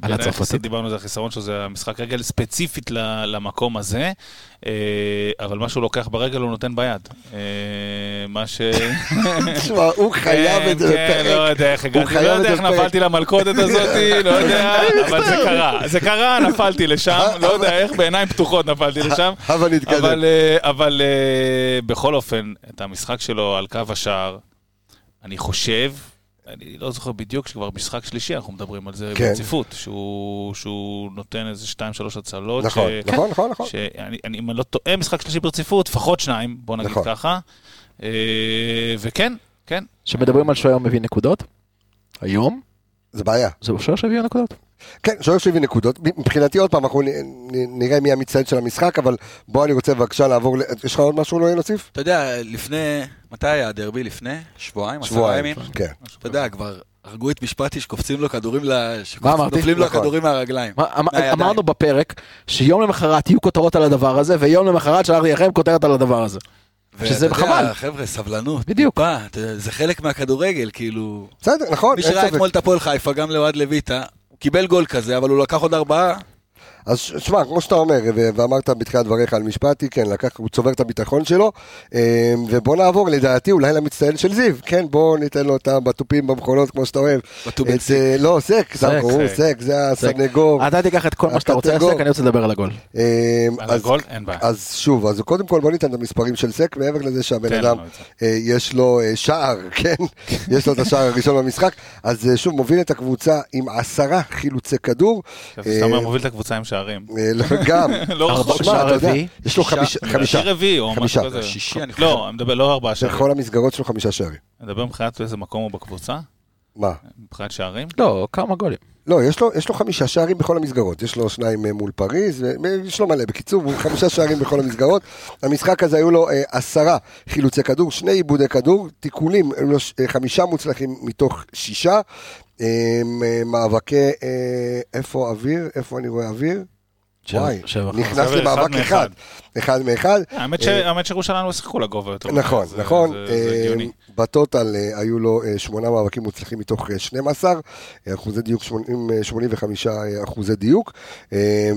בעיניי הצרפתית? דיברנו על זה, החיסרון שלו זה המשחק רגל ספציפית למקום הזה, אבל מה שהוא לוקח ברגל הוא נותן ביד. אה, מה ש... תשמע, הוא חייב את זה כן, כן, לא בפרק. יודע איך הגעתי, לא יודע איך. נפלתי למלכודת הזאת, לא יודע, אבל זה קרה. זה קרה, נפלתי לשם, לא יודע איך בעיניים פתוחות נפלתי לשם. נתקדם. אבל, אה, אבל אה, בכל אופן, את המשחק שלו על קו השער, אני חושב אני לא זוכר בדיוק, שכבר משחק שלישי אנחנו מדברים על זה כן. ברציפות, שהוא, שהוא נותן איזה שתיים, שלוש הצלות. נכון, ש- נכון, נכון, נכון. שאני, אני, אם אני לא טועה, משחק שלישי ברציפות, לפחות שניים, בוא נגיד נכון. ככה. אה, וכן, כן, שמדברים על שוער מביא נקודות, היום, זה בעיה. זהו שוער שהביא נקודות. כן, שוער שהביא נקודות. מבחינתי, עוד פעם, אנחנו נ- נ- נראה מי המצטיין של המשחק, אבל בוא, אני רוצה בבקשה לעבור, ל- יש לך עוד משהו לא להוסיף? אתה יודע, לפני, מתי היה הדרבי? לפני? שבועיים? עשרה שבועיים, ימים? כן. אתה יודע, כבר הרגו את משפטי שקופצים לו כדורים, ל- מה אמרתי? שנופלים לו נכון. כדורים מהרגליים. מה- אמ-. אמרנו בפרק שיום למחרת יהיו כותרות על הדבר הזה, ויום למחרת שלחתי לכם כותרת על הדבר הזה. שזה חבל. חבר'ה, סבלנות. בדיוק. טיפה, זה חלק מהכדורגל, כאילו... בסדר, נכון, מי שראה. אתמול את הפועל חיפה, גם לאוהד לויטה, קיבל גול כזה, אבל הוא לקח עוד ארבעה. אז שמע, כמו שאתה אומר, ואמרת בתחילת דבריך על משפטי, כן, לקח, הוא צובר את הביטחון שלו, אה, ובוא נעבור לדעתי אולי למצטיין של זיו, כן, בוא ניתן לו אותם בתופים, במכונות, כמו שאתה אוהב. בטובין את, אה, לא, סק, סק. סק, זה הסנגור. אתה תיקח את כל מה שאתה רוצה. לעסק, אני רוצה לדבר על הגול. אה, על אז- הגול, אין בעיה. אז שוב, אז קודם כל בוא ניתן את המספרים של סק, מעבר לזה שהבן תן אדם, לנו את זה. אה, יש לו אה, שער, כן? יש לו את השער הראשון במשחק, אז שוב, מוביל את הקבוצה עם עשרה חילוצי כדור. אתה אומר, מוביל את הקבוצה עם שערים. אה, לא, גם. לא רחוק. שער רביעי? יש לו. חמישה- חמישה. רביעי או. משהו כזה. שישי, אני חושב. לא, אני מדבר לא ארבעה שערים. בכל המסגרות שלו חמישה שערים. אני מדבר מבחינת איזה מקום הוא בקבוצה, מה? מבחינת שערים. לא, כמה גולים. לא, יש לו, יש לו חמישה שערים בכל המסגרות. יש לו שניים אה, מול פריז, יש לו מלא. בקיצור, הוא חמישה שערים בכל המסגרות. המשחק הזה היו לו אה, עשרה חילוצי כדור, שני עיבודי כדור, תיקולים, היו לו ש- אה, חמישה מוצלחים מתוך שישה. אה, אה, מאבקי, אה, איפה אוויר? איפה אני רואה אוויר? וואי, נכנס אחד למאבק. אחד. אחד מאחד. האמת אה, האמת שירושלים לא שיחקו לגובה יותר. נכון, נכון. בטוטל היו לו שמונה מאבקים מוצלחים מתוך אה, 12, אה, אחוזי דיוק, 80, אה, 85 אה, אחוזי דיוק,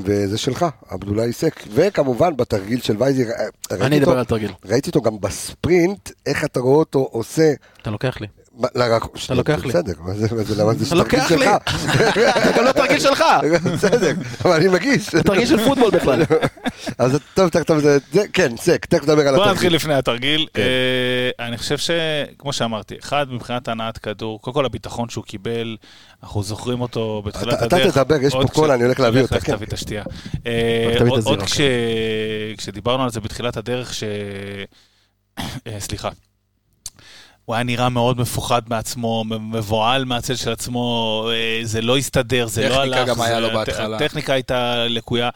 וזה שלך, עבדולאי סק. וכמובן בתרגיל של וייזר, ראיתי אני אדבר על תרגיל. ראיתי אותו גם בספרינט, איך אתה רואה אותו עושה... אתה לוקח לי. לרק- אתה לוקח לי. בסדר, מה זה, מה זה, זה תרגיל לוקח לי. שלך? זה גם לא תרגיל שלך, בסדר, אבל אני מגיש. זה תרגיל של פוטבול בכלל. אז טוב, תכף, טוב, זה- זה- כן, סק, תכף נדבר על בוא התרגיל. נתחיל לפני התרגיל. כן. אה, אני חושב שכמו שאמרתי, אחד מבחינת הנעת כדור, קודם כל הביטחון שהוא קיבל, אנחנו זוכרים אותו בתחילת אתה- אתה הדרך. תדבר, יש פה קולה, אני הולך להביא אותה, כן. תביא את השתייה. אה, עוד- כש- כשדיברנו על זה בתחילת הדרך, ש... אה, סליחה. הוא היה נראה מאוד מפוחד מעצמו, מבוהל מהצל של עצמו, אה, זה לא הסתדר, זה לא טכניקה הלך. גם היה לו בהתחלה. הטכניקה הייתה לקויה.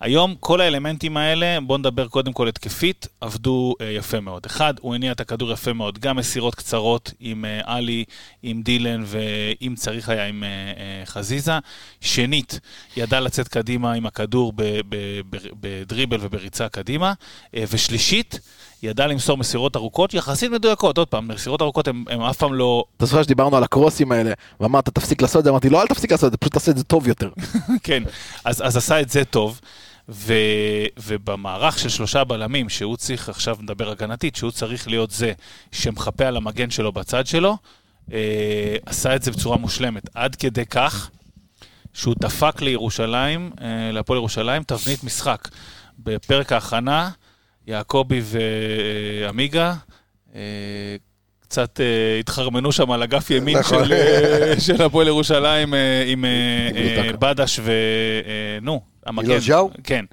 היום כל האלמנטים האלה, בואו נדבר קודם כל התקפית, עבדו אה, יפה מאוד. אחד, הוא הניע את הכדור יפה מאוד, גם מסירות קצרות עם אה, עלי, עם דילן ואם צריך היה עם אה, אה, חזיזה. שנית, ידע לצאת קדימה עם הכדור בדריבל ובריצה קדימה. אה, ושלישית, ידע למסור מסירות ארוכות יחסית מדויקות. עוד פעם, מסירות ארוכות הן אף פעם לא אתה זוכר שדיברנו על הקרוסים האלה, ואמרת תפסיק לעשות את זה, אמרתי לא אל תפסיק לעשות את זה, פשוט תעשה את זה טוב יותר. כן, אז, אז עשה את זה טוב, ו, ובמערך של שלושה בלמים, שהוא צריך, עכשיו נדבר הגנתית, שהוא צריך להיות זה שמחפה על המגן שלו בצד שלו, אה, עשה את זה בצורה מושלמת, עד כדי כך שהוא דפק לירושלים, אה, להפועל ירושלים, תבנית משחק. בפרק ההכנה, יעקבי ועמיגה, אה, קצת אה, התחרמנו שם על אגף ימין נכון. של, אה, של הפועל ירושלים עם. בדש ו... נו, המגן. אילון ז'או? כן.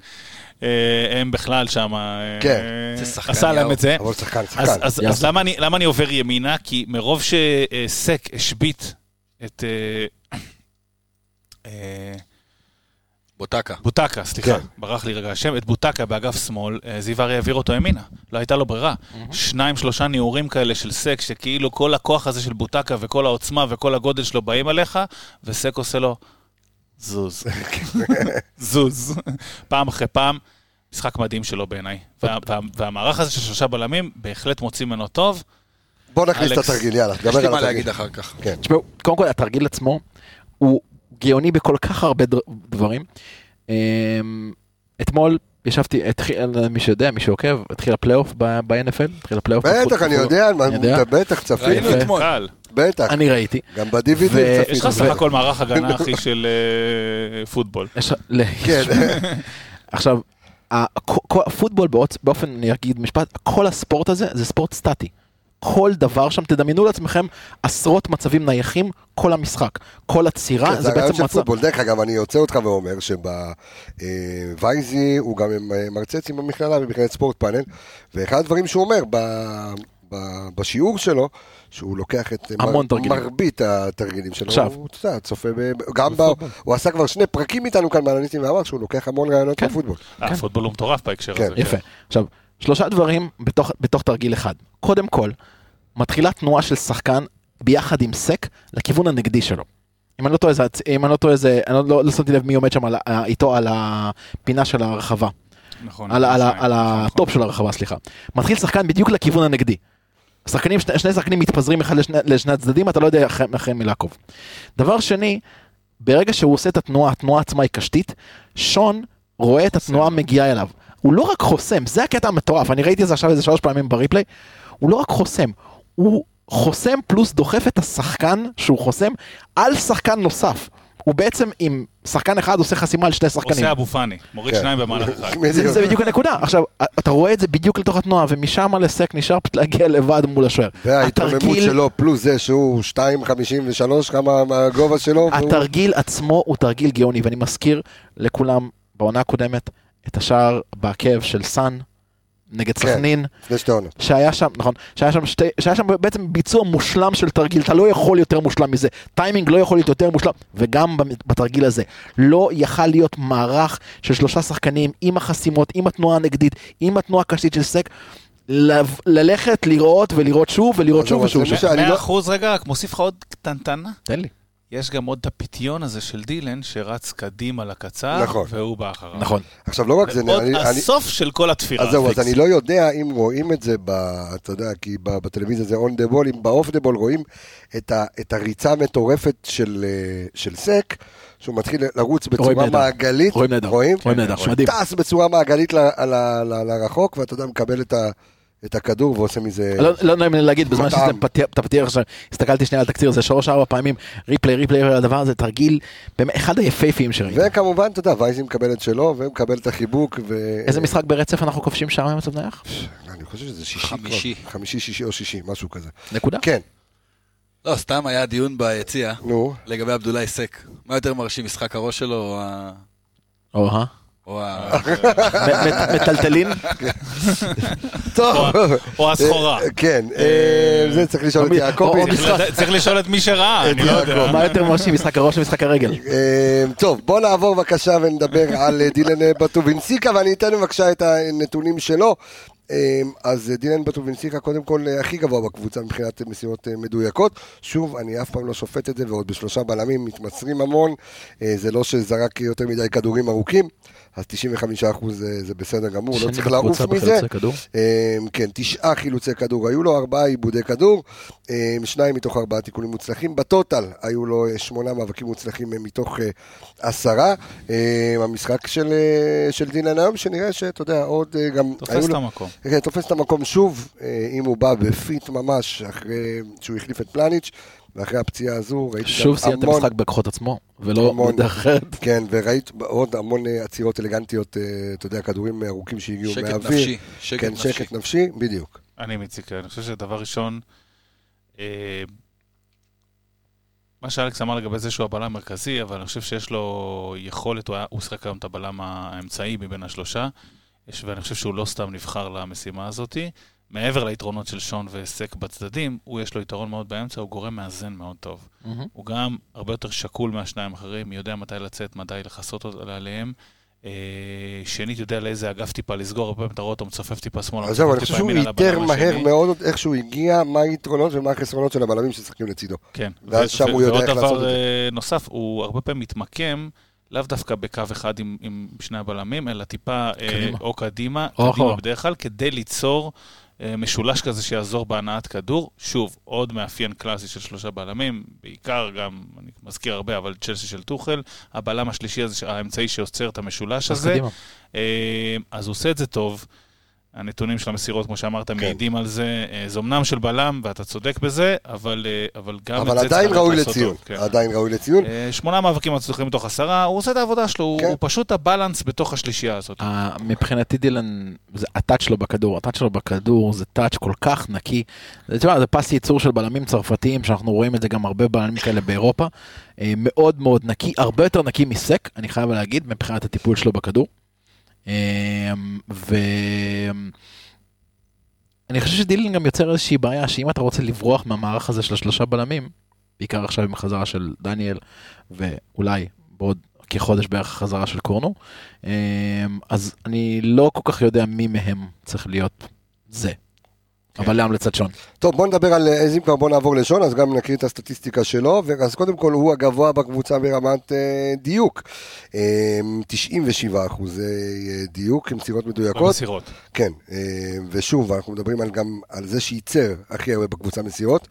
הם בכלל שם, כן. זה שחקן עשה להם. את זה. אבל שחקן, אז, שחקן. אז, אז למה, אני, למה אני עובר ימינה? כי מרוב שסק השבית את... בוטקה. בוטקה, סליחה, כן. ברח לי רגע השם, את בוטקה באגף שמאל, אה, זיו אריה העביר אותו ימינה, לא הייתה לו ברירה. שניים, שלושה ניעורים כאלה של סק, שכאילו כל הכוח הזה של בוטקה וכל העוצמה וכל הגודל שלו באים עליך, וסק עושה לו זוז. זוז. פעם אחרי פעם, משחק מדהים שלו בעיניי. וה, וה, והמערך הזה של שלושה בלמים, בהחלט מוציא ממנו טוב. בוא נכניס את התרגיל, יאללה, יש לי מה. להגיד אחר כך. כן. תשמעו, קודם כל התרגיל עצמו הוא גאוני בכל כך הרבה דברים. אמ, אתמול ישבתי, התחיל, מי שיודע, מי שעוקב, התחיל הפלייאוף ב-NFL, התחיל הפלייאוף. בטח, אני יודע, יודע. בטח, צפינו, ראינו. אתמול. בטח. אני ראיתי. גם ב-DVD ו- יש לך צפינו. סך הכל מערך הגנה, אחי, של אה, פוטבול. כן. עכשיו, הפוטבול באופ- באופן, אני אגיד משפט, כל הספורט הזה זה ספורט סטטי. כל דבר שם, תדמיינו לעצמכם עשרות מצבים נייחים כל המשחק. כל עצירה, כן, זה זה הרעיון בעצם של מצב... פוטבול. דרך אגב, אני עוצר אותך ואומר שבווייזי הוא גם אה, מרצה אצלי במכללה, במכללת ספורט פאנל, ואחד הדברים שהוא אומר ב- ב- בשיעור שלו, שהוא לוקח את המון מר- תרגילים. מרבית התרגילים שלו, עכשיו. הוא, צופה, ב- גם ב... הוא עשה כבר שני פרקים איתנו כאן באנליסטים ואמר שהוא לוקח המון רעיונות כן. בפוטבול. הפוטבול הוא מטורף בהקשר כן. הזה. יפה. עכשיו, שלושה דברים בתוך, בתוך תרגיל אחד. קודם כל, מתחילה תנועה של שחקן ביחד עם סק לכיוון הנגדי שלו. אם אני לא טועה, אם אני לא טועה, זה, אני לא, לא שמתי לב מי עומד שם על, ה- איתו על הפינה של הרחבה. נכון. על, על, נכון, על נכון. ה top של הרחבה, סליחה. מתחיל שחקן בדיוק לכיוון הנגדי. שחקנים, שני, שני שחקנים מתפזרים אחד לשני, לשני הצדדים, אתה לא יודע אחרי, אחרי מי לעקוב. דבר שני, ברגע שהוא עושה את התנועה, התנועה עצמה היא קשתית, שון רואה את התנועה מגיעה אליו. הוא לא רק חוסם, זה הקטע המטורף, אני ראיתי את זה עכשיו איזה שלוש פעמים ב replay, הוא לא רק חוסם, הוא חוסם פלוס דוחף את השחקן שהוא חוסם על שחקן נוסף. הוא בעצם עם שחקן אחד עושה חסימה על שני שחקנים. עושה אבו פאני, מוריד כן. שניים במהלך אחד. זה, זה בדיוק הנקודה. עכשיו, אתה רואה את זה בדיוק לתוך התנועה, ומשם לסק נשאר פשוט להגיע לבד מול השוער. וההתרוממות התרגיל- שלו, פלוס זה שהוא 2.53, כמה מהגובה שלו. והוא- התרגיל עצמו הוא תרגיל גאוני, ואני מזכיר לכולם, בעונה הקודמת, את השער בעקב של סאן נגד כן. סכנין, לפני שתי עונות. שהיה שם, נכון, שהיה שם, שתי, שהיה שם בעצם ביצוע מושלם של תרגיל, אתה לא יכול יותר מושלם מזה, טיימינג לא יכול להיות יותר מושלם, וגם בתרגיל הזה, לא יכל להיות מערך של שלושה שחקנים עם החסימות, עם התנועה הנגדית, עם התנועה הקשתית של סק, ל- ללכת, לראות ולראות שוב ולראות שוב ושוב. אז ושוב. שאני מאה לא- אחוז, רגע, רק מוסיף לך עוד קטנטנה. תן לי. יש גם עוד את הפיתיון הזה של דילן, שרץ קדימה לקצר, נכון. והוא בא אחריו. נכון. עכשיו, לא רק זה, עוד אני- אני- הסוף של כל התפירה. אז זהו, אז. אני לא יודע אם רואים את זה, ב, אתה יודע, כי ב- בטלוויזיה זה on the ball, אם ב off the ball רואים את, ה, את הריצה המטורפת של, אה, של סק, שהוא מתחיל לרוץ רואים בצורה נהדר. מעגלית. רואים נהדר. רואים? רואים נהדר, שהוא מדהים. טס בצורה מעגלית ל, ל, ל, לרחוק, ואתה יודע, מקבל את, ה, את הכדור ועושה מזה... לא, לא נעים לי להגיד, בזמן. שאתם פתיח- אתה פתיח עכשיו, הסתכלתי שנייה על התקציר הזה שלוש ארבע פעמים, replay replay, הדבר הזה תרגיל, באמת אחד היפהפיים שראיתי. וכמובן, אתה יודע, וייזי מקבל את שלו, ומקבל את החיבוק, ו... איזה משחק ברצף אנחנו כובשים שער ממצב נייח? אני חושב שזה שישי חמישי. כבר. חמישי, שישי או שישי, משהו כזה. נקודה. כן, לא, סתם היה דיון ביציע. לגבי עבדולאי סק. מה יותר מרשים, משחק הראש שלו או ה... או-אה. או ה... מ- מ- מטלטלין? טוב. או הסחורה. אה, כן, אה, זה צריך לשאול את. או צריך לשאול את מי שראה, אני לא יודע. מה יותר מרשים, משחק הראש או משחק הרגל? אה, טוב, בוא נעבור בבקשה ונדבר על אה, דילן אה, בטובינסיקה, ואני אתן בבקשה את הנתונים שלו. אה, אז אה, דילן בטובינסיקה קודם כל אה, הכי גבוה בקבוצה מבחינת מסירות אה, מדויקות. שוב, אני אף פעם לא שופט את זה, ועוד בשלושה בלמים מתמסרים המון. אה, זה לא שזרק יותר מדי כדורים ארוכים, אז 95% זה, זה בסדר גמור, לא צריך לעוף מזה. אה, כן, תשעה חילוצי כדור היו לו, ארבעה עיבודי כדור, אה, שניים מתוך ארבעה תיקונים מוצלחים. בטוטל היו לו אה, שמונה מאבקים מוצלחים אה, מתוך אה, עשרה. אה, המשחק של, של דילן היום, שנראה שאתה יודע, עוד גם... תופס את לו- המקום. כן, תופס את המקום שוב, אם הוא בא בפיט ממש, אחרי שהוא החליף את פלניץ', ואחרי הפציעה הזו, ראיתי שוב גם סיים את המשחק בכוחות עצמו, ולא המון. בדרך אחרת. כן, וראית עוד המון אה, עצירות אלגנטיות, אה, אתה יודע, כדורים ארוכים שהגיעו שקט מהאוויר. נפשי. שקט כן, נפשי. שקט נפשי, בדיוק. אני מציק, אני חושב שדבר ראשון, אה, מה שאלכס אמר לגבי זה שהוא הבלם המרכזי, אבל אני חושב שיש לו יכולת, הוא, שיחק היום את הבלם האמצעי מבין השלושה, יש, ואני חושב שהוא לא סתם נבחר למשימה הזאת. מעבר ליתרונות של שון וסק בצדדים, הוא יש לו יתרון מאוד באמצע, הוא גורם מאזן מאוד טוב. הוא גם הרבה יותר שקול מהשניים האחרים, יודע מתי לצאת, מתי לכסות עליהם. אה, שנית, יודע לאיזה אגף טיפה לסגור, הרבה פעמים אתה רואה אותו מצופף טיפה שמאלה, אז זהו, אני חושב שהוא איתר מהר השני. מאוד איך שהוא הגיע, מה היתרונות ומה החסרונות של הבלמים ששחקים לצידו. כן. ואז ו- שם ו- הוא יודע ועוד איך לעשות את דבר זה. אה, נוסף, הוא הרבה פעמים מתמקם, לאו דווקא בקו אחד עם, עם שני הבלמים, אלא טיפה אה, קדימה. או קדימה, או קדימה אחורה. בדרך כלל, כדי ליצור אה, משולש כזה שיעזור בהנעת כדור. שוב, עוד מאפיין קלאסי של שלושה בלמים, בעיקר גם, אני מזכיר הרבה, אבל צ'לסי של טוחל, הבלם השלישי הזה, האמצעי שעוצר את המשולש הזה. קדימה. אה, אז הוא עושה את זה טוב. הנתונים של המסירות, כמו שאמרת, כן. מעידים על זה. אה, זה אמנם של בלם, ואתה צודק בזה, אבל, אה, אבל גם אבל את זה עדיין צריך ראוי לעשות לציון, כן. עדיין ראוי לציון. אה, שמונה מאבקים מצליחים מתוך עשרה, הוא עושה את העבודה שלו, הוא- כן. הוא פשוט הבלנס בתוך השלישייה הזאת. מבחינתי דילן, זה הטאץ' שלו בכדור, הטאץ' שלו בכדור זה טאץ' כל כך נקי. זה, תשמע, זה פס ייצור של בלמים צרפתיים, שאנחנו רואים את זה גם הרבה בלמים כאלה באירופה. מאוד מאוד נקי, הרבה יותר נקי מסק, אני חייב להגיד, מבחינת הטיפול שלו בכדור. אה, ו... אני חושב שדילן גם יוצר איזושהי בעיה, שאם אתה רוצה לברוח מהמערך הזה של השלושה בלמים, בעיקר עכשיו עם החזרה של דניאל, ואולי בעוד כחודש בערך החזרה של קורנו, אמ, אז אני לא כל כך יודע מי מהם צריך להיות זה. אבל למה לצד שון? טוב, בוא נדבר על, אז אם כבר בוא נעבור לשון, אז גם נקריא את הסטטיסטיקה שלו, אז קודם כל הוא הגבוה בקבוצה ברמת אה, דיוק. אה, 97 אחוזי אה, דיוק, עם מסירות מדויקות. במסירות. כן, אה, ושוב, אנחנו מדברים על, גם על זה שייצר הכי הרבה בקבוצה מסירות,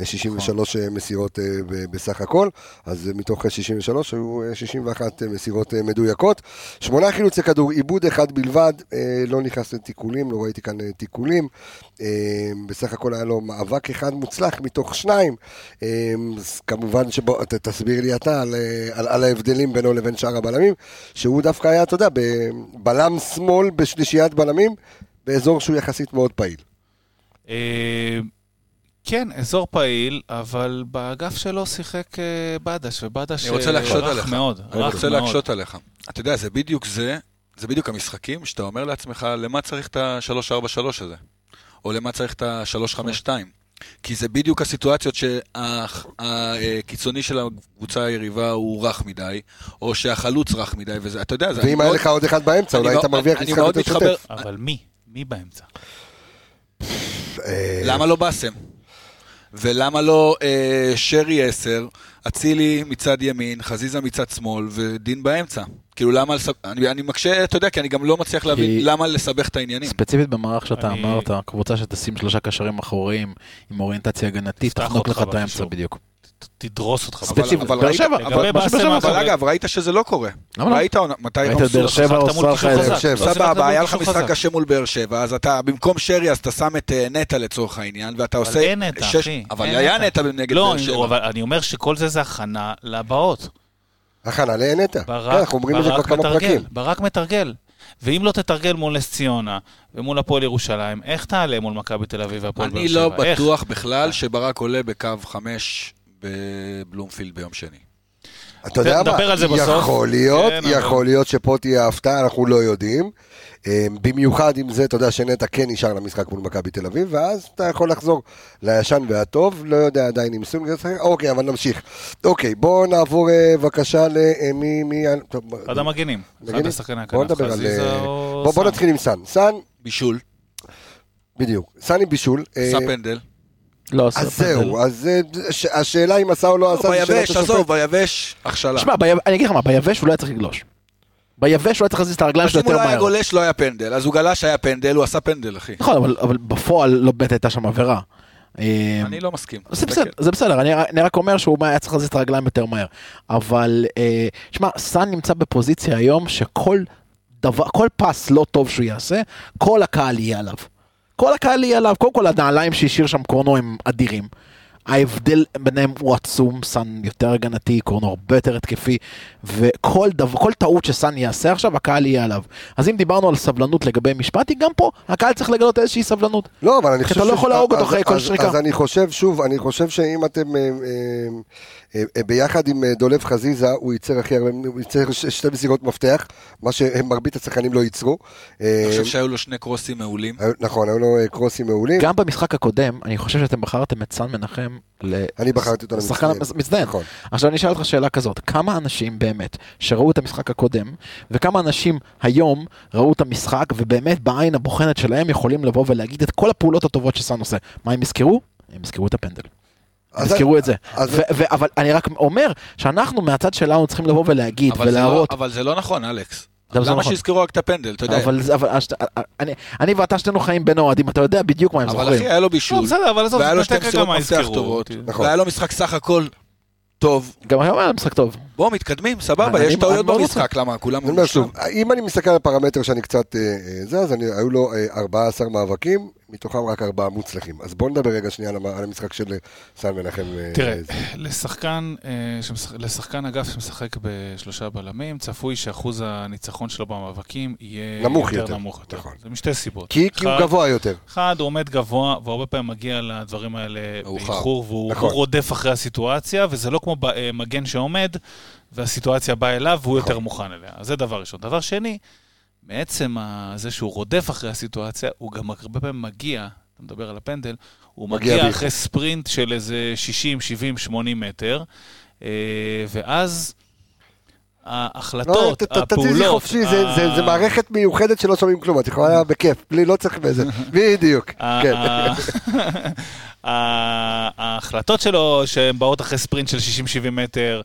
אה, 63 נכון. מסירות אה, בסך הכל, אז אה, מתוך 63 היו אה, 61 מסירות אה, מדויקות. שמונה חילוצי כדור, עיבוד אחד בלבד, אה, לא נכנס לתיקולים, לא ראיתי כאן אה, תיקולים. אה, בסך הכל היה לו מאבק אחד מוצלח מתוך שניים. אה, אז כמובן שבוא, ת- תסביר לי אתה על, על, על ההבדלים בינו לבין שאר הבלמים, שהוא דווקא היה, אתה יודע, בלם שמאל בשלישיית בלמים, באזור שהוא יחסית מאוד פעיל. אה, כן, אזור פעיל, אבל באגף שלו שיחק אה, בדש, ובדש אני רוצה אה, להקשות עליך. מאוד. אני רוצה. להקשות עליך. אתה יודע, זה בדיוק זה, זה בדיוק המשחקים שאתה אומר לעצמך, למה צריך את ה-343 הזה? או למה צריך את ה-352? כי זה בדיוק הסיטואציות שהקיצוני של הקבוצה היריבה הוא רך מדי, או שהחלוץ רך מדי, וזה, אתה יודע, זה... ואם היה לך עוד אחד באמצע, אולי היית מרוויח אני משחק יותר שוטף. אבל מי? מי באמצע? אה, למה לא באסם? ולמה לא אה, שרי 10, אצילי מצד ימין, חזיזה מצד שמאל ודין באמצע? כאילו למה, לס... אני, אני מקשה, אתה יודע, כי אני גם לא מצליח להבין כי- למה לסבך את העניינים. ספציפית במערך שאתה אני- אמרת, קבוצה שתשים שלושה קשרים אחוריים עם אוריינטציה הגנתית, תחנוק לך את האמצע. בדיוק. תדרוס אותך. אבל- ספציפית, אבל באר ראית- שבע, אבל באסם, שבאר שבע אבל- אבל אגב, ראית שזה לא קורה. למה לא? ראית מתי ראית הם את באר שבע עושה לך את זה. שבע. לא סבבה, היה לך משחק. קשה מול באר שבע, אז אתה במקום שרי, אז אתה שם את אה, נטע לצורך העניין, ואתה עושה... אין נטע, אחי. אבל היה נטע נגד לא, באר שבע. אבל אני אומר שכל זה זה הכנה לבאות. הכנה. כן, ברק, אנחנו אומרים את זה כבר ברק כמה מתרגל, פרקים. ברק מתרגל. ואם לא תתרגל מול נס ציונה ומול הפועל ירושלים, איך תעלה מול מכבי תל אביב והפועל באר אני שבע? לא איך? בטוח בכלל שברק עולה בקו חמש בבלומפילד ביום שני. אתה יודע מה, נדבר על זה בסוף. יכול להיות, כן, אבל- יכול להיות שפה תהיה הפתעה, אנחנו לא יודעים. אה, במיוחד עם זה, אתה יודע שנטע כן נשאר למשחק מול מכבי תל אביב, ואז אתה יכול לחזור לישן והטוב, לא יודע עדיין אם סונגר ישחק, אוקיי, אבל נמשיך. אוקיי, בואו נעבור אה, בבקשה למי... מי... אחד המגנים, אחד מגנים? השחקני בוא הכנף, נדבר על... אה, או בוא בוא סאן? נתחיל עם סאן. סאן, בישול, בדיוק, סאן עם בישול. אה, עשה פנדל. לא עשה אז. זהו, אז השאלה אם עשה או לא עשה, זה שאלת ביבש. עזוב, ביבש, הכשלה. שמע, ביב- אני אגיד לך מה, ביבש הוא לא היה צריך לגלוש. ביבש הוא היה צריך להזיז את הרגליים שלו אם הוא יותר לא היה מהר. גולש, לא היה פנדל. אז הוא גלש, היה פנדל, הוא עשה פנדל, אחי. נכון, אבל- אבל בפועל לא באמת הייתה שם עבירה. אה, אני לא מסכים. זה בסדר, זה בסדר, אני, אני רק אומר שהוא היה צריך להזיז את הרגליים יותר מהר. אבל, אה, שמע, סאן נמצא בפוזיציה היום שכל דבר, כל פס לא טוב שהוא יעשה, כל הקהל יהיה עליו. כל הקהל יהיה עליו, קודם כל הנעליים שהשאיר שם קורנו הם אדירים. ההבדל ביניהם הוא עצום, סאן יותר הגנתי, קורנו הרבה יותר התקפי, וכל דבר, כל טעות שסאן יעשה עכשיו, הקהל יהיה עליו. אז אם דיברנו על סבלנות לגבי משפטי, גם פה הקהל צריך לגלות איזושהי סבלנות. לא, אבל אני חושב... אתה לא ש- יכול להרוג אותו אז- אחרי כל אז- שריקה. אז אני חושב, שוב, אני חושב שאם אתם אה, אה, אה, ביחד עם אה, דולב חזיזה, הוא ייצר הכי הרבה, הוא ייצר שתי מסירות מפתח, מה שמרבית השחקנים לא ייצרו. אה, אני חושב שהיו לו שני קרוסים מעולים. נכון, היו לו אה, קרוסים מעולים. גם במשחק הקודם, אני חושב שאתם בחרתם את סן מנחם ל... אני בחרתי אותו למצטיין. מצטיין. נכון. עכשיו אני אשאל אותך שאלה כזאת, כמה אנשים באמת שראו את המשחק הקודם, וכמה אנשים היום ראו את המשחק, ובאמת בעין הבוחנת שלהם יכולים לבוא ולהגיד את כל הפעולות הטובות שסן עושה. מה הם יזכרו? הם יזכרו את הפנדל. יזכרו את זה. אז- ו- ו- אבל אני רק אומר שאנחנו מהצד שלנו צריכים לבוא ולהגיד אבל זה לא- ולהראות. אבל זה לא נכון, אלכס. לא למה נכון. שיזכרו רק את הפנדל, אתה יודע? אבל אבל השת- אני- אני ואתה שנינו חיים בין האוהדים, אתה יודע בדיוק מה הם אבל זוכרים. אחי, היה לו לא, בישול. בסדר, אבל עזוב, והיה לו שתי מסירות מה מפתח. טובות. נכון. והיה לו משחק סך הכל טוב, גם היום היה משחק טוב. בואו מתקדמים, סבבה, יש טעויות מאוד במשחק, למה? כולם... אם אני מסתכל על פרמטר שאני קצת אה, אה, זה, אז אני- היו לו אה, 14 מאבקים, מתוכם רק ארבעה מוצלחים. אז בואו נדבר רגע שנייה על המ- על המשחק של אה, סן מנחם. אה, תראה. לשחקן, אה, לשחקן אגף שמשחק בשלושה בלמים, צפוי שאחוז הניצחון שלו במאבקים יהיה נמוך יותר יותר, נמוך יותר. נכון. זה משתי סיבות. כי כי הוא אחד- גבוה יותר. אחד, הוא עומד גבוה, והרבה פעמים מגיע לדברים האלה. באיחור, והוא נכון. רודף אחרי הסיטואציה, וזה לא כמו מגן שעומד, והסיטואציה באה אליו, והוא יותר נכון. מוכן אליה. אז זה דבר ראשון. דבר שני, מעצם זה שהוא רודף אחרי הסיטואציה, הוא גם הרבה פעמים מגיע, אתה מדבר על הפנדל, הוא מגיע מגיע. אחרי ספרינט של איזה 60, 70, 80 מטר, אה, ואז ההחלטות, ת- ת- תזיזי הפעולות... חופשי, זה- זה- זה מערכת מיוחדת שלא שומעים כלום, את יכולה בכיף, בלי, לא צריך בזה. בדיוק, ה- כן. ההחלטות שלו, שהן באות אחרי ספרינט של 60-70 מטר,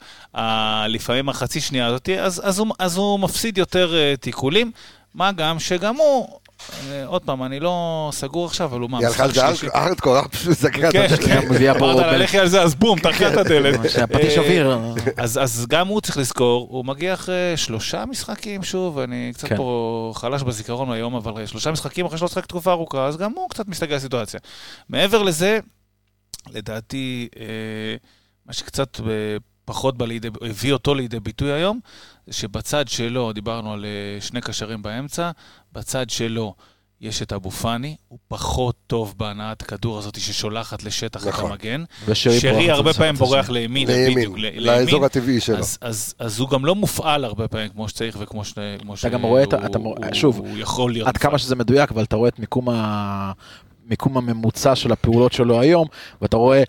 לפעמים החצי שנייה הזאת, אז, אז, הוא, אז הוא מפסיד יותר אה, תיקולים, מה גם שגם הוא, אה, עוד פעם, אני לא סגור עכשיו, אבל הוא מה, היא הלכה על משחק זה שלישי? ארדקור, אה, פשוט סגרה את כן. כן, פה אמרת לה, בין- לכי על זה, אז בום, טרקה את הדלת. שהפטיש אה, אוויר. אז, אז גם הוא צריך לזכור, הוא מגיע אחרי שלושה משחקים, שוב, אני קצת כן. פה חלש בזיכרון היום, אבל שלושה משחקים אחרי שלא שחק תקופה ארוכה, אז גם הוא קצת מסתגל לסיטואציה. מעבר לזה, לדעתי, אה, מה שקצת אה, פחות הביא אותו לידי ביטוי היום, זה שבצד שלו, דיברנו על אה, שני קשרים באמצע, בצד שלו יש את אבו פאני, הוא פחות טוב בהנעת כדור הזאת ששולחת לשטח את נכון. המגן. ושרי שרי הרבה פעמים. בורח לימין, לימין, בדיוק, ל- לאזור לימין. הטבעי שלו. אז, אז, אז הוא גם לא מופעל הרבה פעמים כמו שצריך וכמו ש... כמו אתה גם רואה את ה- אתה הוא- שוב, הוא יכול להיות עד כמה שזה מדויק, אבל אתה רואה את מיקום, ה... מיקום הממוצע של הפעולות שלו היום, ואתה רואה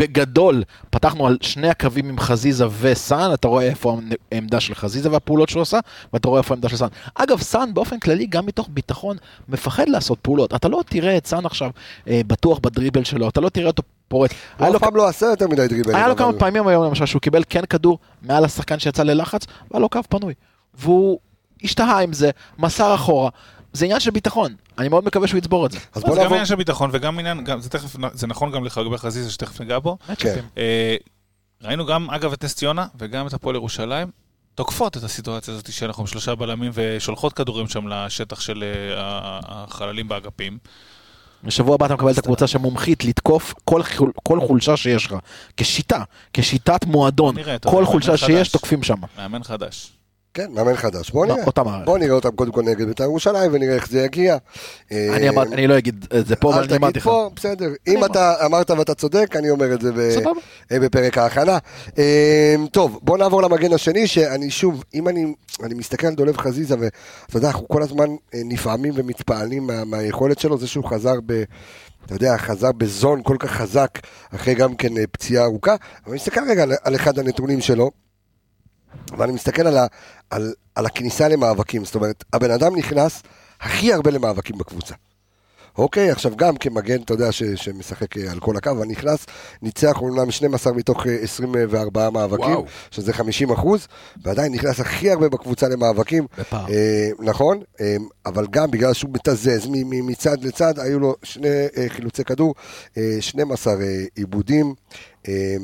בגדול, פתחנו על שני הקווים עם חזיזה וסאן, אתה רואה איפה העמדה של חזיזה והפעולות שהוא עושה, ואתה רואה איפה העמדה של סאן. אגב, סאן באופן כללי, גם מתוך ביטחון, מפחד לעשות פעולות. אתה לא תראה את סאן עכשיו אה, בטוח בדריבל שלו, אתה לא תראה אותו פורט. הוא אף פעם לא עשה יותר מדי דריבלים. היה לו כמה פעמים היום למשל שהוא קיבל כן כדור מעל השחקן שיצא ללחץ, והיה לו קו פנוי. והוא השתהה עם זה, מסר אחורה. זה עניין של ביטחון, אני מאוד מקווה שהוא יצבור את זה. אז זה גם. עניין של ביטחון וגם עניין, זה, תכף, זה נכון גם לגבי חזיזה שתכף ניגע בו. כן. אה, ראינו גם, אגב, את נס ציונה וגם את הפועל ירושלים. תוקפות את הסיטואציה הזאת שאנחנו עם שלושה בלמים ושולחות כדורים שם לשטח של אה, החללים באגפים. בשבוע הבא אתה מקבל את הקבוצה שמומחית לתקוף כל, חול, כל חולשה שיש לך, כשיטה, כשיטת מועדון, נראה, כל חולשה שיש. תוקפים שם. מאמן חדש. כן, מאמן חדש. בוא לא, נראה. מערכת. בוא נראה אותם קודם כל נגד בית"ר ירושלים ונראה איך זה יגיע. אני, אה, אמר, אני לא אגיד את זה פה, אבל אל אני תגיד אמרתי לך. פה, בסדר. אם אתה אמרת ואתה צודק, אני אומר את זה. אה, בפרק ההכנה. אה, טוב, בוא נעבור למגן השני, שאני שוב, אם אני, אני מסתכל על דולב חזיזה, ואתה יודע, אנחנו כל הזמן אה, נפעמים ומתפעלים מה- מהיכולת שלו, זה שהוא חזר ב... אתה יודע, חזר בזון כל כך חזק, אחרי גם כן אה, פציעה ארוכה, אבל אני מסתכל רגע על, על אחד הנתונים שלו, ואני מסתכל על, ה, על, על הכניסה למאבקים, זאת אומרת, הבן אדם נכנס הכי הרבה למאבקים בקבוצה. אוקיי, עכשיו גם כמגן, אתה יודע, ש, שמשחק אה, על כל הקו, אבל נכנס, ניצח אומנם 12 מתוך אה, 24 מאבקים, וואו. שזה 50 אחוז, ועדיין נכנס הכי הרבה בקבוצה למאבקים. אה, נכון, אה, אבל גם בגלל שהוא מתזז מ- מ- מצד לצד, היו לו שני אה, חילוצי כדור, אה, 12 אה, עיבודים, אה,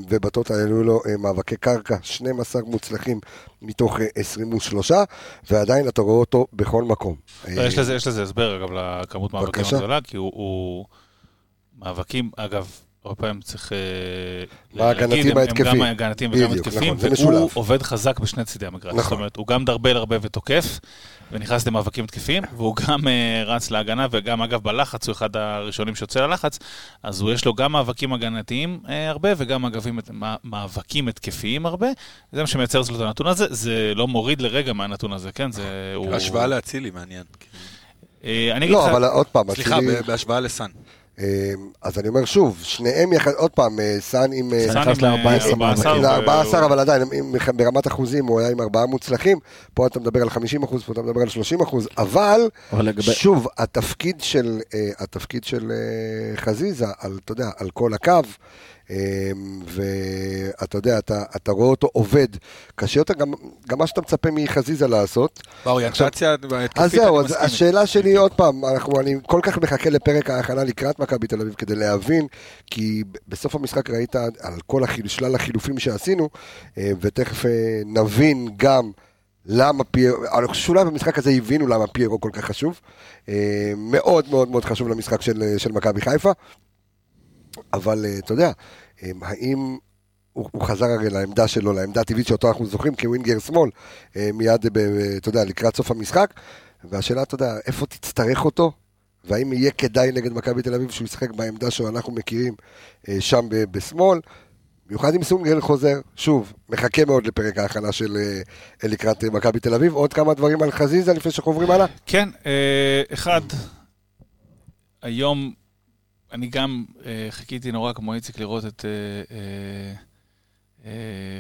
ובטוטל היו לו אה, מאבקי קרקע, 12 מוצלחים מתוך אה, 23, ועדיין אתה רואה אותו בכל מקום. לא, אה, יש לזה, הסבר, אגב, לכמות מאבקים. הגדולה, כי הוא... מאבקים, אגב, הרבה פעמים צריך אה, להגיד, הם- הם. גם הגנתיים וגם התקפים, נכון, והוא משולב. עובד חזק בשני צידי המגרש. נכון. זאת אומרת, הוא גם דרבל הרבה ותוקף, ונכנס למאבקים התקפים, והוא גם אה, רץ להגנה, וגם, אגב, בלחץ, הוא אחד הראשונים שיוצא ללחץ, אז הוא יש לו גם מאבקים הגנתיים אה, הרבה, וגם אגבים, מאבקים התקפיים הרבה, זה מה שמייצר אצלו את הנתון הזה, זה לא מוריד לרגע מהנתון הזה, כן? זה... הוא- השוואה לאצילי, מעניין. אני אגיד לא, לך... אבל עוד פעם, סליחה, בהשוואה לסאן. אה, אז אני אומר שוב, שניהם יחד, עוד פעם, אה, סאן עם... אה, סאן נכנס ל-14 14 מאבקים. זה ו- 14, אבל עדיין, ברמת אחוזים הוא היה עם ארבעה מוצלחים, פה אתה מדבר על 50 אחוז, פה אתה מדבר על 30 אחוז, אבל. שוב, התפקיד של, אה, התפקיד של אה, חזיזה, על, אתה יודע, על כל הקו, ואתה יודע, אתה, אתה רואה אותו עובד קשה יותר, גם, גם מה שאתה מצפה מחזיזה לעשות. באוריינטציה התקפית, אז זהו, אז השאלה שלי עוד פעם, אנחנו, אני כל כך מחכה לפרק ההכנה לקראת מכבי תל אביב כדי להבין, כי בסוף המשחק ראית על כל החיל, שלל החילופים שעשינו, ותכף נבין גם למה פיירו, אני חושב שאולי במשחק הזה הבינו למה פיירו כל כך חשוב. אה, מאוד מאוד מאוד חשוב למשחק של, של מכבי חיפה. אבל אה, אתה יודע, אה, האם הוא, הוא חזר הרי לעמדה שלו, לעמדה הטבעית שאותו אנחנו זוכרים כווינגר שמאל, מיד, ב, אתה יודע, לקראת סוף המשחק. והשאלה, אתה יודע, איפה תצטרך אותו? והאם יהיה כדאי נגד מכבי תל אביב שהוא ישחק בעמדה שאנחנו מכירים שם בשמאל? במיוחד אם סונגרן חוזר, שוב, מחכה מאוד לפרק ההכנה של אה, לקראת אה, מכבי תל אביב. עוד כמה דברים על חזיזה לפני שאנחנו עוברים הלאה? כן, אה, אחד, היום אני גם חיכיתי נורא כמו איציק לראות את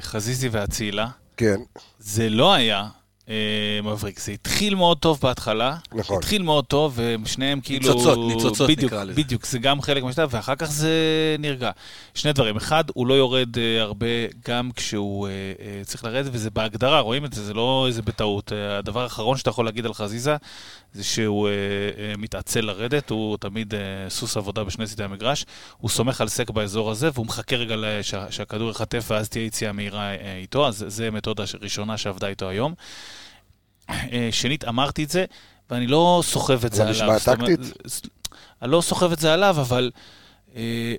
חזיזי והצילה. כן. זה לא היה אה, מבריק. זה התחיל מאוד טוב בהתחלה, נכון. התחיל מאוד טוב, ושניהם כאילו... ניצוצות, ניצוצות בדיוק, נקרא לזה. בדיוק, זה גם חלק מהשלב, ואחר כך זה נרגע. שני דברים, אחד, הוא לא יורד uh, הרבה גם כשהוא uh, uh, צריך לרדת, וזה בהגדרה, רואים את זה, זה לא איזה בטעות. Uh, הדבר האחרון שאתה יכול להגיד על חזיזה, זה שהוא uh, uh, מתעצל לרדת, הוא תמיד uh, סוס עבודה בשני צידי המגרש, הוא סומך על סק באזור הזה, והוא מחכה רגע שה, שהכדור יחטף ואז תהיה יציאה מהירה uh, איתו, אז זו מתודה ראשונה שעבדה איתו היום. אה, שנית, אמרתי את זה, ואני לא סוחב את זה עליו. זה נשמע טקטית? אני לא סוחב את זה עליו, אבל אה,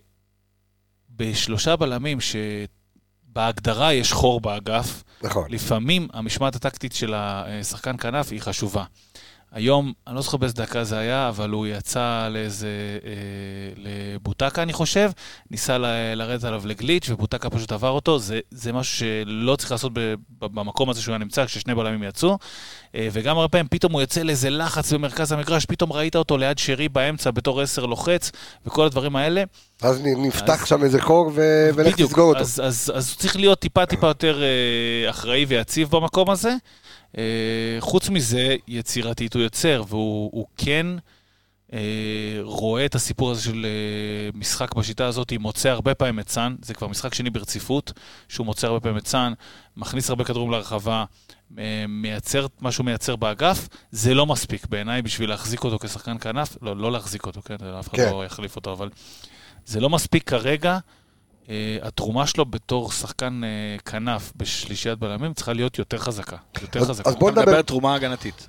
בשלושה בלמים, שבהגדרה יש חור באגף, נכון. לפעמים המשמעת הטקטית של השחקן כנף היא חשובה. היום, אני לא זוכר באיזה דקה זה היה, אבל הוא יצא לאיזה... אה, לבוטקה, אני חושב, ניסה ל, לרדת עליו לגליץ', ובוטקה פשוט עבר אותו. זה, זה משהו שלא צריך לעשות ב, במקום הזה שהוא היה נמצא, כששני בלמים יצאו. אה, וגם הרבה פעמים פתאום הוא יוצא לאיזה לחץ במרכז המגרש, פתאום ראית אותו ליד שרי באמצע בתור עשר לוחץ, וכל הדברים האלה. אז נפתח אז, שם איזה חור ו... ולך תסגור אותו. אז, אז, אז הוא צריך להיות טיפה טיפה יותר אה, אחראי ויציב במקום הזה. אה, חוץ מזה, יצירתית הוא יוצר, והוא כן אה, רואה את הסיפור הזה של אה, משחק בשיטה הזאת, מוצא הרבה פעמים את סאן, זה כבר משחק שני ברציפות, שהוא מוצא הרבה פעמים את סאן, מכניס הרבה כדורים לרחבה, מייצר מה שהוא מייצר באגף, זה לא מספיק בעיניי בשביל להחזיק אותו כשחקן כנף, לא, לא להחזיק אותו, כן, אף אחד כן. לא יחליף אותו, אבל זה לא מספיק כרגע. Uh, התרומה שלו בתור שחקן uh, כנף בשלישיית בלמים צריכה להיות יותר חזקה. יותר אז, חזקה. אז בוא נדבר... אתה מדבר תרומה הגנתית.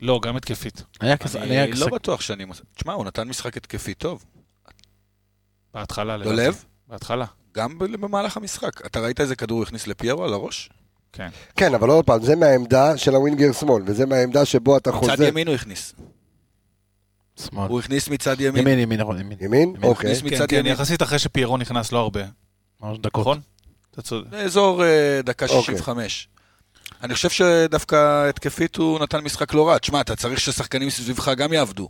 לא, גם התקפית. היה כזה, אני לא בטוח שאני... תשמע, הוא נתן משחק התקפי טוב. בהתחלה, לדעתי. לא לב? בהתחלה. גם במהלך המשחק. אתה ראית איזה כדור הוא הכניס לפיירו על הראש? כן. כן, אבל עוד פעם, זה מהעמדה של הווינגר שמאל, וזה מהעמדה שבו אתה חוזר... מצד ימין הוא הכניס. שמאל. הוא הכניס מצד ימין. ימין, ימין, נכון, ימין. ימין? אוקיי. כן, כן, יחסית אחרי שפיירו נכנס לא הרבה. ממש דקות. נכון? אתה צודק. באזור אה, דקה 65. אוקיי. אני חושב שדווקא התקפית הוא נתן משחק לא רע. תשמע, אתה צריך ששחקנים סביבך גם יעבדו.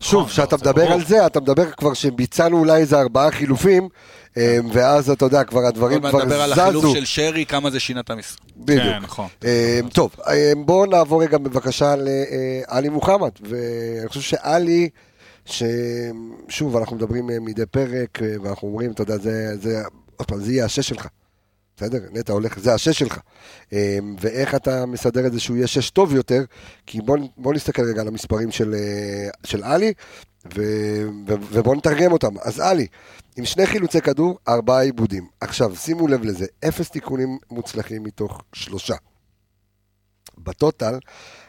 שוב, נכון, כשאתה מדבר על זה, אתה מדבר כבר שביצענו אולי איזה ארבעה חילופים, אה, ואז אתה יודע, כבר הדברים כבר זזו. מדבר על החילוף של שרי, כמה זה שינה את המשחק. בדיוק. כן, נכון. אה, טוב, בואו נעבור רגע בבקשה לאלי מוחמד, ואני חושב שאלי... ששוב, אנחנו מדברים מדי פרק, ואנחנו אומרים, אתה יודע, זה, זה, עוד פעם, זה יהיה השש שלך. בסדר? נטע הולך, זה השש שלך. אמ, ואיך אתה מסדר את זה שהוא יהיה שש טוב יותר, כי בוא, בוא נסתכל רגע על המספרים של, אה, של עלי, ו, ו, ובוא נתרגם אותם. אז עלי, עם שני חילוצי כדור, ארבעה עיבודים. עכשיו, שימו לב לזה, אפס תיקונים מוצלחים מתוך שלושה. בטוטל,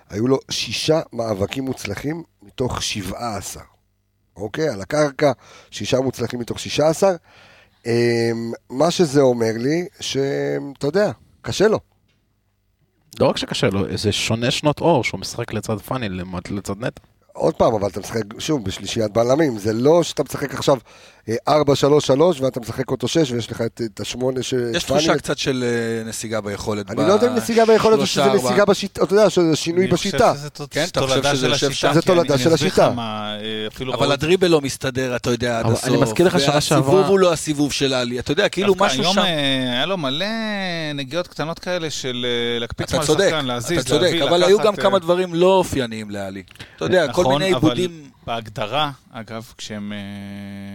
היו לו שישה מאבקים מוצלחים מתוך שבעה עשר. אוקיי? על הקרקע, שישה מוצלחים מתוך שישה עשר. אמ, מה שזה אומר לי, שאתה יודע, קשה לו. לא רק שקשה לו, זה שונה שנות אור שהוא משחק לצד פאני לצד נטע. עוד פעם, אבל אתה משחק שוב בשלישיית בלמים, זה לא שאתה משחק עכשיו 4-3-3 ואתה משחק אותו 6 ויש לך את השמונה ש... יש תחושה קצת של אה, נסיגה ביכולת. אני לא יודע אם נסיגה ביכולת או שזה נסיגה בשיטה, אתה יודע, שזה שינוי בשיטה. כן, אתה חושב שזה יושב שם? זה תולדה של השיטה. אה, אבל הדריבל לא מסתדר, אתה יודע, עד הסוף. אני מזכיר לך שנה שעברה... והסיבוב הוא לא הסיבוב של עלי, אתה יודע, כאילו משהו שם... אה, היה לו מלא נגיעות קטנות כאלה של להקפיץ מעל שחקן, להזיז, אתה צודק, אבל היו גם כמה דברים לא אופייניים לעלי. אתה יודע, כל מיני עיבודים... בהגדרה, אגב, כשהם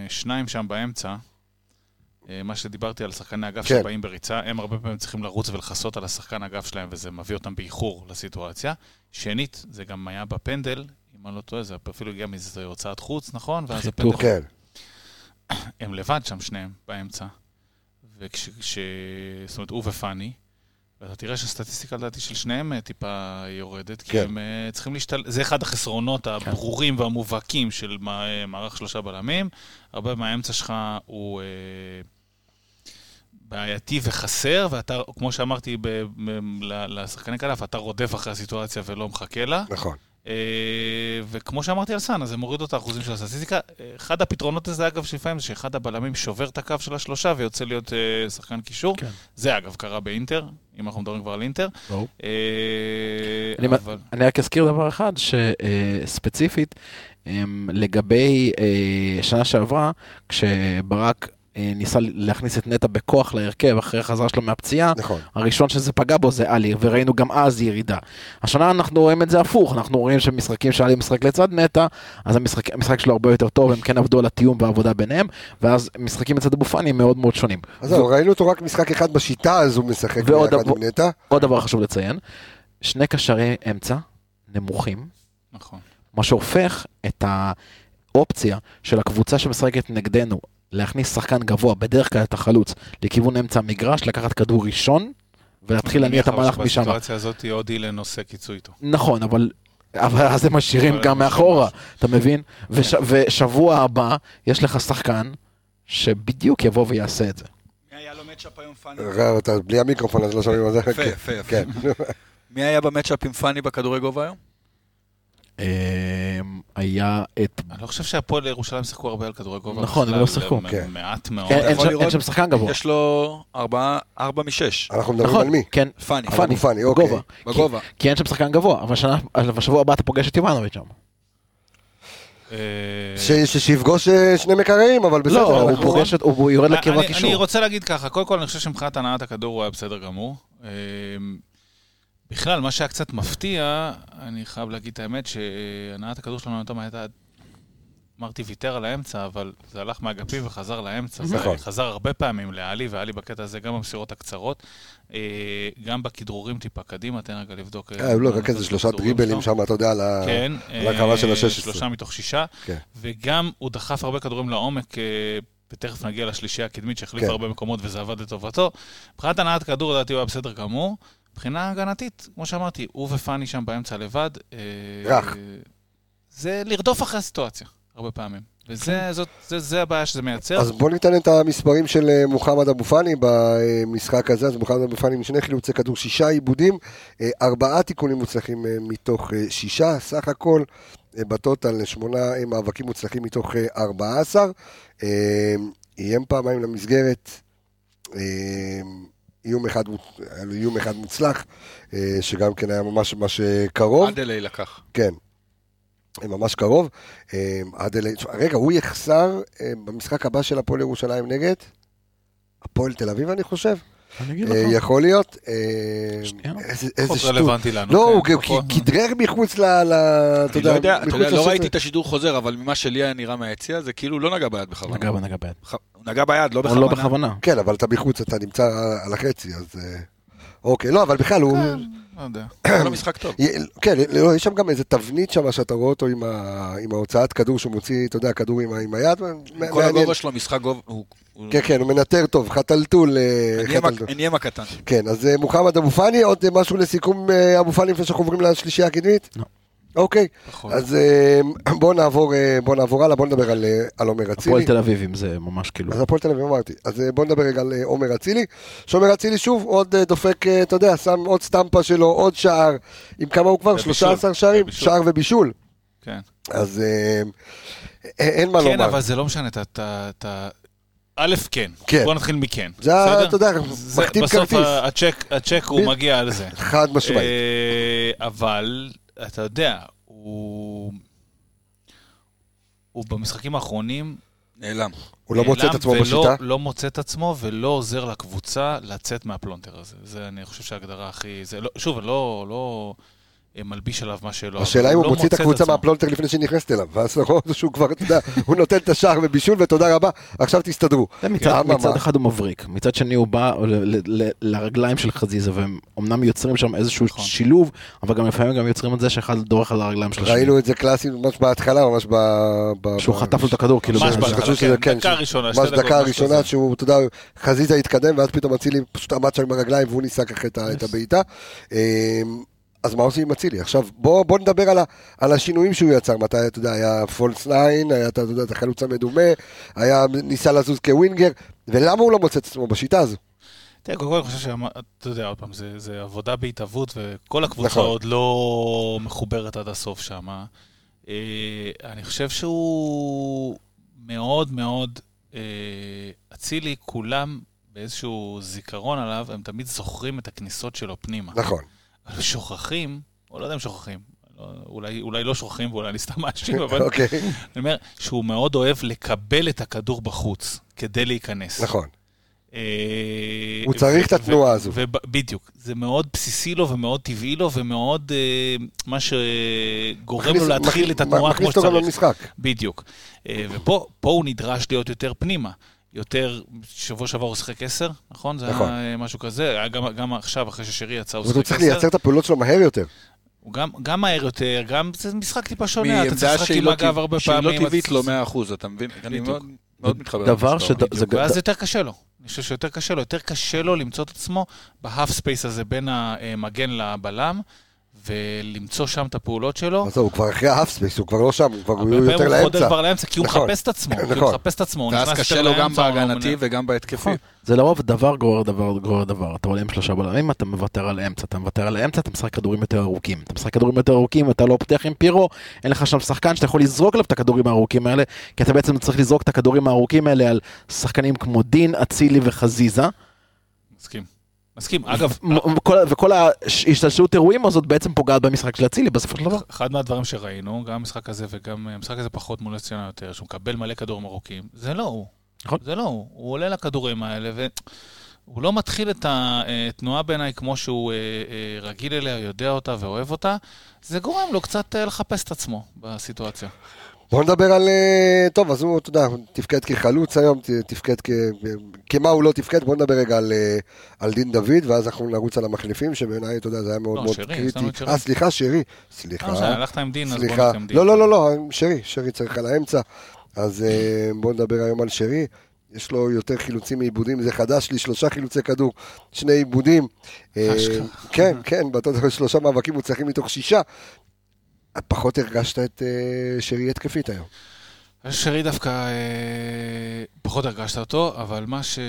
שניים שם באמצע, אה, מה שדיברתי על שחקני אגף כן. שבאים בריצה, הם הרבה פעמים צריכים לרוץ ולכסות על השחקן אגף שלהם, וזה מביא אותם באיחור לסיטואציה. שנית, זה גם היה בפנדל, אם אני לא טועה, זה אפילו הגיע מאיזו הוצאת חוץ, נכון? ואז הפנדל... כן. הם לבד שם שניהם באמצע. וכש... כש... זאת אומרת, הוא ופאני. ואתה תראה שהסטטיסטיקה לדעתי של שניהם אה, טיפה יורדת, כי כן. הם אה, צריכים להשתל... זה אחד החסרונות הברורים והמובהקים של אה, מערך שלושה בלמים. הרבה מהאמצע שלך הוא אה, בעייתי וחסר, ואתה, כמו שאמרתי ב... ב... לשחקני כנף, אתה רודף אחרי הסיטואציה ולא מחכה לה. נכון. אה, וכמו שאמרתי על סאן, אז זה מוריד לו את האחוזים של הסטטיסטיקה. אחד הפתרונות לזה, אגב, שלפעמים זה שאחד הבלמים שובר את הקו של השלושה ויוצא להיות אה, שחקן קישור. כן. זה, אגב, קרה באינטר, אם אנחנו מדברים כבר על אינטר. ברור. אה, אני אבל... אני רק אזכיר דבר אחד, שספציפית, לגבי אה, שנה שעברה, כשברק ניסה להכניס את נטע בכוח להרכב אחרי החזרה שלו מהפציעה, נכון. הראשון שזה פגע בו זה עלי, וראינו גם אז ירידה. השנה אנחנו רואים את זה הפוך, אנחנו רואים שמשחקים שעלי משחק לצד נטע, אז המשחק, המשחק שלו הרבה יותר טוב, הם כן עבדו על התיאום והעבודה ביניהם, ואז משחקים לצד אבו פאני מאוד מאוד שונים. אז זהו, ראינו אותו רק משחק אחד בשיטה, אז הוא משחק ביחד אבו- עם נטע. עוד דבר חשוב לציין, שני קשרי אמצע נמוכים, נכון. מה שהופך את האופציה של הקבוצה שמשחקת נגדנו להכניס שחקן גבוה, בדרך כלל את החלוץ, לכיוון אמצע המגרש, לקחת כדור ראשון ולהתחיל להניע את המהלך משם. בסיטואציה הזאת עוד אילן עושה קיצוי איתו. נכון, אבל... אבל אז הם משאירים גם מאחורה. אתה מבין? וש, ושבוע הבא יש לך שחקן שבדיוק יבוא ויעשה את זה. מי היה לו מצ'אפ היום פאני? אתה בלי המיקרופון, אז לא שומעים על זה. יפה, יפה, יפה. כן. מי היה במצ'אפ עם פאני בכדורי גובה היום? אמ, היה את... אני לא חושב שהפועל ירושלים שיחקו הרבה על כדורי גובה. נכון, הם לא שיחקו. הם- כן. מעט מאוד. אין, אין, שם, שחקן גבוה. יש לו ארבעה, ארבע משש. אנחנו מדברים נכון, על מי? כן, פאני. הוא פאני, אוקיי. בגובה. בגובה. כי, אין שם שחקן גבוה, אבל בשבוע הבא אתה פוגש את יובנוביץ' שם. אה, שיפגוש אה, שני מקררים, אבל בסדר. לא, הוא פוגש את, הוא, יורד אני- לקרב אני- הקישור. אני רוצה להגיד ככה, קודם כל אני חושב שמבחינת הנעת הכדור הוא היה בסדר גמור. אה, בכלל, מה שהיה קצת מפתיע, אני חייב להגיד את האמת, שהנעת הכדור שלנו יותר הייתה... אמרתי ויתר על האמצע, אבל זה הלך מהאגפים וחזר לאמצע. נכון. חזר הרבה פעמים לאלי, ואלי בקטע הזה גם במסירות הקצרות, אה, גם בכדרורים טיפה קדימה, תן רגע לבדוק. אה, הוא לא, רק איזה שלושה דריבלים שלו. שם, אתה יודע, על. כן, הקרבה של אה, ה-16. שלושה מתוך שישה, כן. וגם הוא דחף הרבה כדורים לעומק, אה, ותכף נגיע לשלישייה הקדמית שהחליפה כן. הרבה מקומות וזה עבד לטובתו. מבחינת הנעת כדור לדעתי הוא היה בסדר גמור. מבחינה הגנתית, כמו שאמרתי, הוא ופאני שם באמצע לבד. אה, רך. זה לרדוף אחרי הסיטואציה, הרבה פעמים. וזה זאת, זה, זה הבעיה שזה מייצר. אז בוא ניתן את המספרים של אה, מוחמד אבו פאני במשחק הזה, אז מוחמד אבו פאני עם שני חילוצי כדור, שישה עיבודים, אה, ארבעה תיקונים מוצלחים מתוך שישה, סך הכל בטוטל שמונה מאבקים מוצלחים מתוך ארבעה עשר, איים פעמיים למסגרת, איום אחד, איום אחד מוצלח, אה, שגם כן היה ממש ממש אה, קרוב. אדלי לקח. כן. ממש קרוב. אה, עד אלי... תשמע, רגע, הוא יחסר אה, במשחק הבא של הפועל ירושלים נגד הפועל תל אביב, אני חושב. אני אגיד אה, לך. יכול להיות. אה, שנייה. איזה שטות. רלוונטי לנו. לא, כן, הוא כדרר מחוץ ל... אני לא יודע, אתה מחוץ יודע, לא. ראיתי את השידור חוזר, אבל ממה שלי היה נראה מהיציע, זה כאילו לא נגע ביד בכוונה. נגע ביד. הוא נגע ביד, לא לא בכוונה. בכוונה. כן, אבל אתה מחוץ, אתה נמצא על החצי, אז... אה, אוקיי, לא, אבל בכלל הוא... לא יודע. לו משחק טוב. כן, לא, יש שם גם איזה תבנית שם שאתה רואה אותו עם, ההוצאת כדור שהוא מוציא, אתה יודע, כדור עם, היד. כל. הגובה שלו, משחק גובה, כן, כן, הוא מנטר טוב, חתלתול. אה, הניאם הקטן. כן, אז אה, מוחמד אבו פאני, עוד משהו לסיכום אבו פאני לפני שאנחנו עוברים לשלישייה הקדמית? לא. אוקיי, פחות. אז אה, בואו נעבור, אה, בואו נעבור הלאה, בואו נדבר על אה, על עומר הפועל אצילי. תל אביב, אם זה ממש כאילו... אז הפועל תל אביב אמרתי. אז בואו נדבר רגע על עומר אצילי. שעומר אצילי שוב עוד דופק, אתה יודע, שם עוד סטמפה שלו, עוד שער. עם כמה הוא כבר? ובישול. 13 שערים? ובישול. שער ובישול. כן. אז אין מה כן, לומר. אבל זה לא משנה, אתה- א', כן. כן. בוא נתחיל מכן. זה, בסדר? אתה יודע, מחתים בסוף כרטיס. ה- הצ'ק, הצ'ק הוא מגיע על זה. חד משמעית. אבל, אתה יודע, הוא... הוא במשחקים האחרונים נעלם. הוא לא מוצא את נעלם עצמו ולא- בשיטה. לא מוצא את עצמו ולא עוזר לקבוצה לצאת מהפלונטר הזה. זה, אני חושב שההגדרה הכי... זה לא, שוב, לא, לא מלביש עליו מה שלא. השאלה אם הוא לא מוציא את הקבוצה. מהפלונטר לפני שהיא נכנסת אליו, ואז נכון שהוא כבר, אתה יודע, הוא נותן את השער ובישול ותודה רבה, עכשיו תסתדרו. מצד, אחד הוא מבריק, מצד שני הוא בא לרגליים של חזיזה, והם אמנם יוצרים שם איזשהו נכון. שילוב, אבל גם לפעמים גם יוצרים את זה שאחד דורך על הרגליים של השני. ראינו את זה קלאסי ממש בהתחלה, ממש ב... שהוא חטף לו את הכדור, כאילו, ממש בהתחלה, כן, כן, דקה ראשונה, שתי ממש דקות, דקה כזה. שהוא, אתה יודע, חזיזה התקדם, ואז פתאום אצילי פשוט עמד שם עם הרגליים והוא ניסה ככה את הבעיטה. אז מה עושים עם אצילי? עכשיו, בוא, בוא נדבר על, ה, על השינויים שהוא יצר. מתי, אתה יודע, היה פולס 9, היה, אתה יודע, את החלוץ המדומה, היה, ניסה לזוז כווינגר, ולמה הוא לא מוצא את עצמו בשיטה הזו? תראה, קודם כל אני חושב שאתה יודע, עוד פעם, זה, זה עבודה בהתהוות, וכל הקבוצה נכון. עוד לא מחוברת עד הסוף שם. אה, אני חושב שהוא מאוד מאוד אה, אצילי, כולם באיזשהו זיכרון עליו, הם תמיד זוכרים את הכניסות שלו פנימה. נכון. שוכחים, או לא יודע אם שוכחים, לא, אולי, אולי לא שוכחים ואולי אני סתם מאשים, אבל אוקיי, אני אומר שהוא מאוד אוהב לקבל את הכדור בחוץ כדי להיכנס. נכון. אה, הוא צריך את התנועה הזו. בדיוק. זה מאוד בסיסי לו ומאוד טבעי לו ומאוד אה, מה שגורם לו להתחיל את התנועה כמו מכניס אותו גם שצריך. למשחק. בדיוק. אה, ופה פה הוא נדרש להיות יותר פנימה. יותר, שבוע שעבר הוא שיחק עשר, נכון? זה נכון. היה משהו כזה. היה גם, גם עכשיו, אחרי ששרי יצא, הוא אבל הוא שיחק צריך. לייצר את הפעולות שלו מהר יותר. הוא גם, גם מהר יותר, גם זה משחק טיפה שונה. אתה צריך לשחק שהיא עם לא הגב הרבה שהיא פעמים. לא טבעית אז- לו 100%, אתה מבין? אני. מאוד- מאוד מתחבר. דבר זה ואז יותר קשה לו. אני חושב שיותר קשה לו, יותר קשה לו למצוא את עצמו בה half space הזה בין המגן לבלם, ולמצוא שם את הפעולות שלו. אז זהו, הוא כבר אחרי ה half space, הוא כבר לא שם, הוא כבר הוא פעמים יותר הוא חודר לאמצע. כבר לאמצע, כי הוא נכון. מחפש את עצמו. כי נכון. הוא מחפש את עצמו, הוא ואז קשה לו גם לאמצע, הוא בהגנתי. וגם בהתקפי. נכון. זה לרוב דבר גורר דבר גורר דבר. אתה עולה עם שלושה בלמים, אתה מוותר על האמצע. אתה מוותר על האמצע, אתה משחק כדורים יותר ארוכים. אתה משחק כדורים יותר ארוכים, אתה לא פותח עם פיירו, אין לך שם שחקן שאתה יכול לזרוק עליו את הכדורים הארוכים האלה, כי אתה בעצם צריך לזרוק את הכדורים הארוכים האלה על שחקנים כמו דין, אצילי וחזיזה. מסכים. מסכים. אגב, וכל- ההשתלשלות אירועים הזאת בעצם פוגעת במשחק של אצילי בסופו של דבר. אחד מהדברים שראינו, גם המשחק הזה וגם המשחק הזה פחות מול נס ציונה יותר, שהוא מקבל מלא כדורים ארוכים, זה לא הוא. נכון. זה לא הוא. הוא עולה לכדורים האלה, והוא לא מתחיל את התנועה בעיניי כמו שהוא אה, אה, רגיל אליה, יודע אותה ואוהב אותה. זה גורם לו קצת אה, לחפש את עצמו בסיטואציה. בוא נדבר על... אה, טוב, אז הוא, אתה יודע, תפקד כחלוץ היום, תפקד כ... כמה הוא לא תפקד, בוא נדבר רגע על, אה, על דין דוד, ואז אנחנו נרוץ על המחליפים, שבעיניי, אתה יודע, זה היה מאוד לא, מאוד שרי, קריטי. אה, סליחה, שרי. לא סליחה. משנה, הלכת עם דין, אז בוא סליחה. נלך עם דין. לא, לא, לא, לא, שרי, שרי צריך על האמצע. אז בואו נדבר היום על שרי. יש לו יותר חילוצים מעיבודים, זה חדש לי, שלושה חילוצי כדור, שני עיבודים. כן, כן, יודע, שלושה מאבקים מוצלחים מתוך שישה. פחות הרגשת את אה, שרי התקפית היום. אני שרי דווקא אה, פחות הרגשת אותו, אבל מה ש... אה,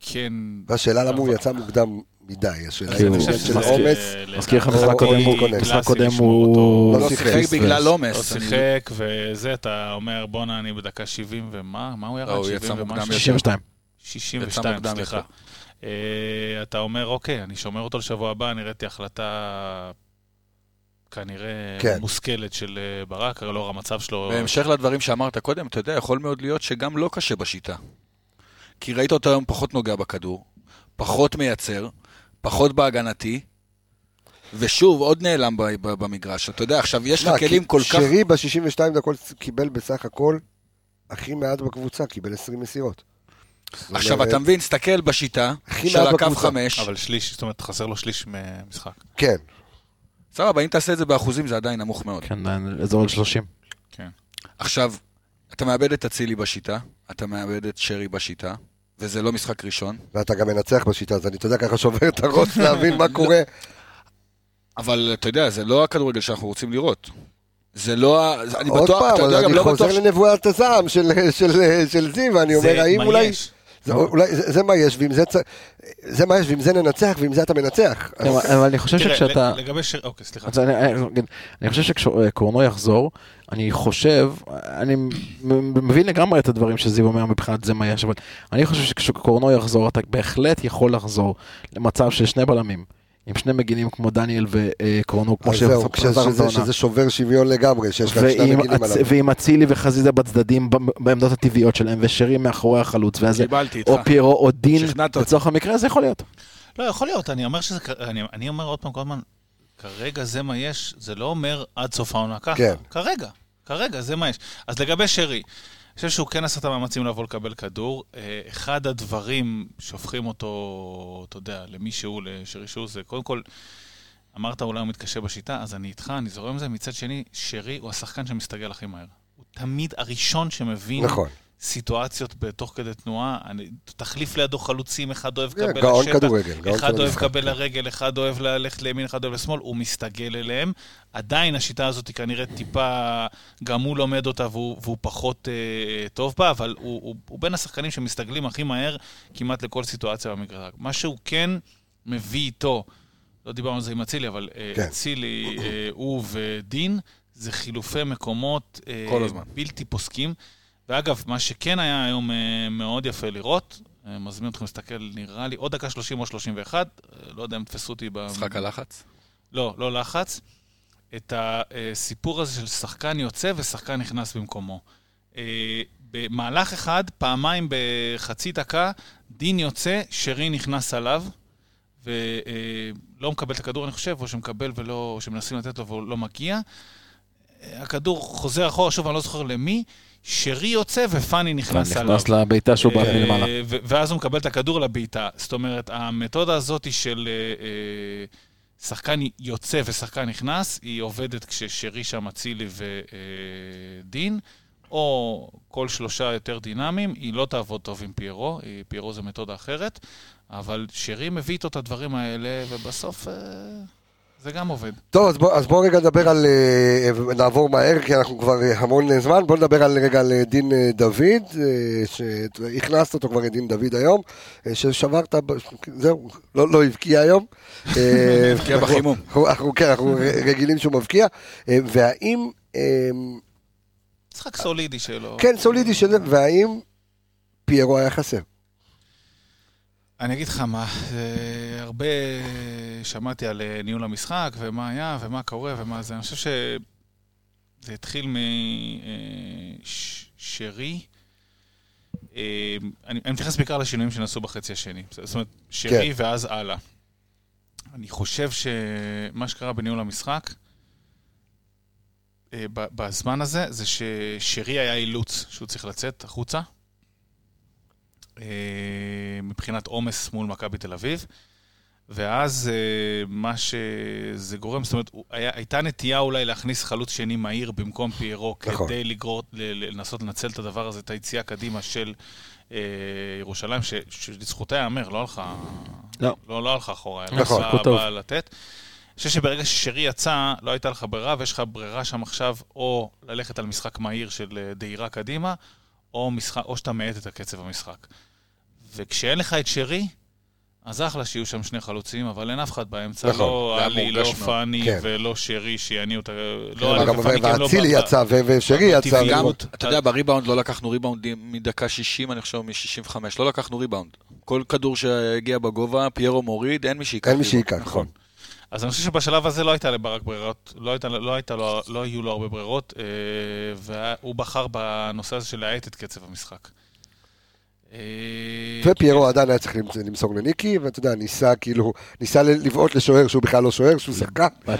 כן... והשאלה למה הוא יצא מוקדם מדי, השאלה אני עניין שזה של עומס. מזכיר לך משחק קודם הוא- קונקס. משחק קודם הוא... לא לא שיחק. בגלל לא עומס. אני- שיחק, וזה, אתה אומר, בואנה, אני בדקה 70 ומה? מה הוא ירד? לא, הוא 70 יצא מוקדם ומשהו? יותר. 62. 62, מוקדם סליחה. אה, אתה אומר, אוקיי, אני שומר אותו לשבוע הבא, נראיתי החלטה כנראה כן. מושכלת של אה, ברק, הרי לאור המצב שלו... בהמשך לדברים שאמרת קודם, אתה יודע, יכול מאוד להיות שגם לא קשה בשיטה. כי ראית אותו היום פחות נוגע בכדור, פחות מייצר, פחות בהגנתי, ושוב, עוד נעלם ב- ב- במגרש. אתה יודע, עכשיו יש לך כלים כל כך... שרי ב-62 דקות קיבל בסך הכל הכי מעט בקבוצה, קיבל 20 מסירות. עכשיו, אומרת, אתה מבין, תסתכל בשיטה של הקו בקבוצה. חמש, אבל שליש, זאת אומרת, חסר לו שליש ממשחק. כן, סבבה, אם תעשה את זה באחוזים זה עדיין נמוך מאוד. כן, אזור על 30. כן. עכשיו, אתה מאבד את אצילי בשיטה, אתה מאבד את שרי בשיטה, וזה לא משחק ראשון, ואתה גם מנצח בשיטה, אז אני, אתה יודע, ככה שובר את הראש להבין מה קורה. אבל אתה יודע, זה לא הכדורגל שאנחנו רוצים לראות. זה לא ה... אני עוד בטוח, אתה פעם, יודע, גם אני לא חוזר בטוח... ש- לנבואת הזעם של- של- של זיו, ואני אומר, זה האם מה אולי... יש. זה, אולי זה, זה מה יש, ואם זה, זה מה יש, ואם זה ננצח, ועם זה אתה מנצח. אז- אבל אני חושב תראה, שכשאתה... לגבי שר... אוקיי, סליחה. אז אני, אני, אני חושב שכשקורנו יחזור, אני חושב, אני מ- מבין לגמרי את הדברים שזיו אומר מבחינת זה מה יש, אבל אני חושב שכשקורנו יחזור, אתה בהחלט יכול לחזור למצב של שני בלמים, עם שני מגינים כמו דניאל וקורנו, כמו כשזה- שזה- העונה. שזה שובר שוויון לגמרי, שיש לך את שני מגינים אצ- עליו. ועם אצילי וחזיזה בצדדים בעמדות הטבעיות שלהם, ושרי מאחורי החלוץ, ואז קיבלתי איתך. או פירו או דין. לצורך המקרה זה יכול להיות. לא, יכול להיות, אני אומר שזה... אני, אני אומר עוד פעם, כל הזמן, כרגע זה מה יש, זה לא אומר עד סוף העונה ככה. כן. כרגע, כרגע זה מה יש. אז לגבי שרי, חושב שהוא כן עשה את המאמצים לבוא לקבל כדור. אה, אחד הדברים שהופכים אותו, אתה יודע, למי שהוא, לשרי שהוא, זה קודם כל, אמרת אולי הוא מתקשה בשיטה, אז אני איתך, אני זורם עם זה. מצד שני, שרי הוא השחקן שמסתגל הכי מהר. הוא תמיד הראשון שמבין נכון. סיטואציות בתוך כדי תנועה. אני, תחליף לידו חלוצים, אחד אוהב לקבל גאון לשטח, כדורגל, גאון אחד אוהב לקבל. לרגל, אחד אוהב ללכת לימין, אחד אוהב לשמאל, הוא מסתגל אליהם. עדיין השיטה הזאת היא כנראה טיפה, גם הוא לומד אותה והוא, והוא פחות אה, טוב בה, אבל הוא, הוא, הוא בין השחקנים שמסתגלים הכי מהר כמעט לכל סיטואציה במגרש. מה שהוא כן מביא איתו, לא דיברנו על זה עם אצילי, אבל אה, כן. אצילי, אה, הוא ודין, זה חילופי מקומות אה, כל הזמן. בלתי פוסקים. ואגב, מה שכן היה היום אה, מאוד יפה לראות, אה, מזמין אתכם להסתכל, נראה לי, עוד דקה 30 או 31, אה, לא יודע אם תפסו אותי ב... משחק הלחץ? לא, לא לחץ. את הסיפור הזה של שחקן יוצא ושחקן נכנס במקומו. במהלך אחד, פעמיים בחצי דקה, דין יוצא, שרי נכנס עליו, ולא מקבל את הכדור, אני חושב, או שמקבל ולא, או שמנסים לתת לו והוא לא מגיע. הכדור חוזר אחורה, שוב, אני לא זוכר למי. שרי יוצא ופאני נכנס עליו. נכנס לבעיטה שהוא בעט אה, מלמעלה. ו- ואז הוא מקבל את הכדור לבעיטה. זאת אומרת, המתודה הזאת של אה, אה, שחקן יוצא ושחקן נכנס, היא עובדת כששרי שם אצילי ודין, או כל שלושה יותר דינמיים, היא לא תעבוד טוב עם פיירו, פיירו זה מתודה אחרת, אבל שרי מביא איתו את הדברים האלה, ובסוף זה גם עובד. טוב, אז בוא, אז בוא רגע נדבר על... אה, נעבור מהר, כי אנחנו כבר אה, המון אה, זמן. בוא נדבר על, רגע על אה, דין אה, דוד, אה, שהכנסת אותו כבר את דין דוד היום, אה, ששברת... זהו, לא, לא הבקיע היום. אה, הבקיע בחימום. אנחנו, אנחנו, כן, אנחנו רגילים שהוא מבקיע. אה, והאם... אה, משחק סולידי שלו. כן, סולידי של... והאם פיירו היה חסר? אני אגיד לך מה, זה הרבה שמעתי על אה, ניהול המשחק, ומה היה, ומה קורה, ומה זה. אני חושב שזה התחיל משרי. אה, אני אני מתייחס בעיקר לשינויים שנעשו בחצי השני. זאת אומרת, שרי כן. ואז הלאה. אני חושב שמה שקרה בניהול המשחק, אה, בזמן הזה, זה ששרי היה אילוץ שהוא צריך לצאת החוצה. אה, מבחינת עומס מול מכבי תל אביב. ואז אה, מה שזה גורם, זאת אומרת, היה, הייתה נטייה אולי להכניס חלוץ שני מהיר במקום פיירו, נכון. כדי לגרור, לנסות לנצל את הדבר הזה, את היציאה קדימה של אה, ירושלים, ש- שלזכותה ייאמר, לא הלכה... לא. לא, לא הלכה אחורה, אלא נכון. באה לתת. אני חושב שברגע ששרי יצא, לא הייתה לך ברירה, ויש לך ברירה שם עכשיו, או ללכת על משחק מהיר של אה, דהירה קדימה, או, משחק, או שאתה מאט את הקצב המשחק. וכשאין לך את שרי, אז אחלה שיהיו שם שני חלוצים, אבל אין אף אחד באמצע, נכון, לא עלי, לא. פאני כן. ולא שרי שיניעו את ה... לא עלי ופאני, כי הם לא ואצילי יצא, ו- ושרי יצא. גם. אתה יודע, בריבאונד לא לקחנו ריבאונדים מדקה 60, אני חושב מ-65, לא לקחנו ריבאונד. כל כדור שהגיע בגובה, פיירו מוריד, אין מי שייקח. אין מי ריבאונד. שייקח, נכון. אז אני חושב שבשלב הזה לא הייתה לברק ברירות, לא, הייתה, לא, הייתה לו, לא היו לו הרבה ברירות, אה, והוא בחר בנושא הזה של להאט את קצב המשחק. אה, ופיירו עדיין היה צריך למס- למסור לניקי, ואתה יודע, ניסה כאילו, ניסה לבעוט לשוער שהוא בכלל לא שוער, שהוא שחקן. אה,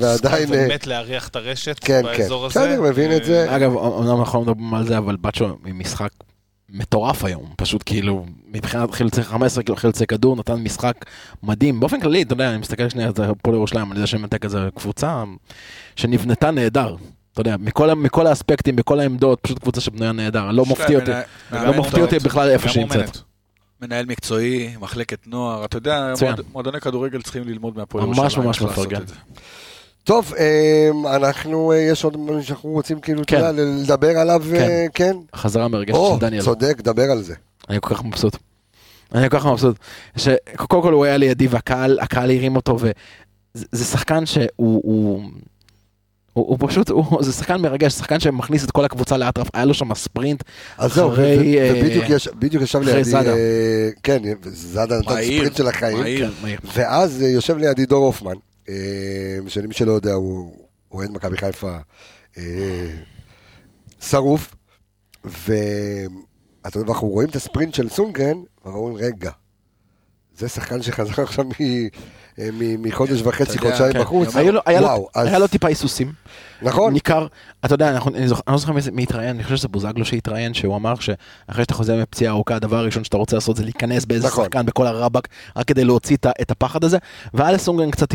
ועדיין, באמת להריח את הרשת כן, באזור כן. הזה. בסדר, מבין את זה. אגב, אומנם אנחנו לא מדברים על זה, אבל בצ'ו עם משחק מטורף היום. פשוט כאילו, מבחינת חילצי 15 כאילו חילצי כדור, נתן משחק מדהים. באופן כללי, אתה יודע, אני מסתכל שנייה על הפועל ירושלים, אני יודע שמנתק איזה קבוצה שנבנתה נהדר. אתה יודע, מכל, מכל האספקטים, בכל העמדות, פשוט קבוצה שבנויה נהדר. לא להם אותי, לא מנהל מפתיע אותי. בכלל איפה שהיא. נמצאת. מנהל מקצועי, מחלקת נוער, אתה יודע, מועדוני כדורגל צריכים ללמוד מהפועל ממש ירושלים. ממש לעשות מפרגן. טוב, אמ, אנחנו, אה, יש עוד משהו שאנחנו רוצים כאילו, אתה כן. יודע, לדבר עליו, אה, כן? החזרה המרגשת או, של דניאל. צודק, דבר על זה. אני כל כך מבסוט. אני כל כך מבסוט. שקודם כל הוא היה לידי והקהל הקהל הרים אותו וזה זה שחקן שהוא הוא, הוא, פשוט הוא, זה שחקן מרגש שחקן שמכניס את כל הקבוצה לאטרף היה לו שם ספרינט אז זהו, אה, ובדיוק יש- בדיוק ישב אחרי לידי, זאדה. אה, כן, זאדה נתן מהיר, ספרינט של החיים, מהיר. כן, מהיר. ואז אה, יושב לידי דור הופמן, אה, שלמי שלא יודע, הוא אוהד מכבי חיפה אה, שרוף, ואתה יודע, אנחנו רואים את הספרינט של סונגרן, ואנחנו אומרים, רגע, זה שחקן שחזר עכשיו מ- מחודש כן, וחצי, חודשיים כן. בחוץ. היה לו- טיפה היסוסים. נכון, ניכר, אתה יודע, אני לא זוכר מי התראיין, אני חושב שזה בוזגלו שהתראיין, שהוא אמר שאחרי שאתה חוזר מפציעה ארוכה, הדבר הראשון שאתה רוצה לעשות זה להיכנס באיזה נכון. שחקן בכל הרבאק, רק כדי להוציא את הפחד הזה, ואלס אונגרן קצת,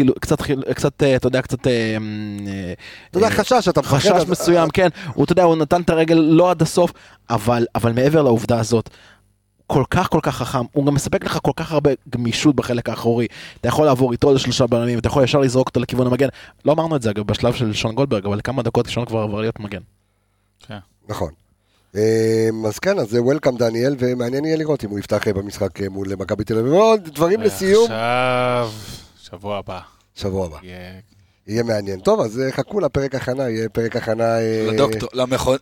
אה, אתה יודע, קצת... אה, אה, אתה יודע, אה, חשש, אתה מפחד. חשש מסוים, כן, הוא, אתה יודע, הוא נתן את הרגל לא עד הסוף, אבל מעבר לעובדה הזאת, כל כך כל כך חכם, הוא גם מספק לך כל כך הרבה גמישות בחלק האחורי. אתה יכול לעבור איתו לשלושה בלמים, אתה יכול ישר לזרוק אותו לכיוון המגן. לא אמרנו את זה אגב בשלב של שון גולדברג, אבל כמה דקות שון כבר עבר להיות מגן. נכון. אה, אז כן, אז זה וולקאם דניאל, ומעניין יהיה לראות אם הוא יפתח אה, במשחק אה, מול מכבי תל אביב. עוד דברים לסיום, עכשיו, שבוע הבא. שבוע הבא. יהיה- יהיה מעניין. טוב, אז אה, חכו לפרק הכנה, יהיה פרק הכנה... אה, לדוקטור, למכון...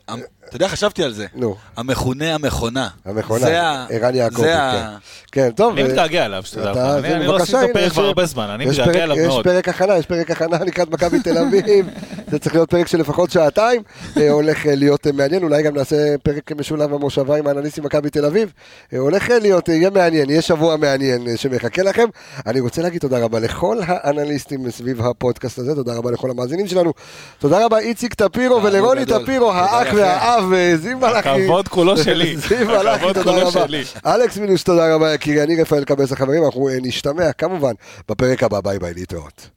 אתה יודע, חשבתי על זה. נו, המכונה המכונה. המכונה, ערן יעקבי, זה כן. ה... כן, טוב. אני אה, מתגעגע אליו, שתדע לך. אתה- אני לא הנה, את הפרק יש- כבר הרבה זמן, אני יש מתגעגע פרק- אליו יש מאוד. פרק הכנה, יש פרק הכנה לקראת מכבי תל אביב. זה צריך להיות פרק של לפחות שעתיים. הולך להיות מעניין, אולי גם נעשה פרק משולב במושבה עם האנליסטים מכבי תל אביב. הולך להיות, יהיה מעניין, יהיה שבוע מעניין שמחכה לכם. אני רוצה להגיד תודה רבה לכל האנליסטים סביב הפודקאסט הזה, תודה רבה לכל המאזינים שלנו. תודה רבה איציק טפירו ולרוני. טפירו, האח. והאב, אה, זיו מלאכי. הכבוד כולו שלי. זיו מלאכי, תודה רבה. אלכס מינוס, תודה רבה יקירי, אני רפאל קבס החברים, אנחנו אה, נשתמע כמובן בפרק הבא, bye bye, להתראות.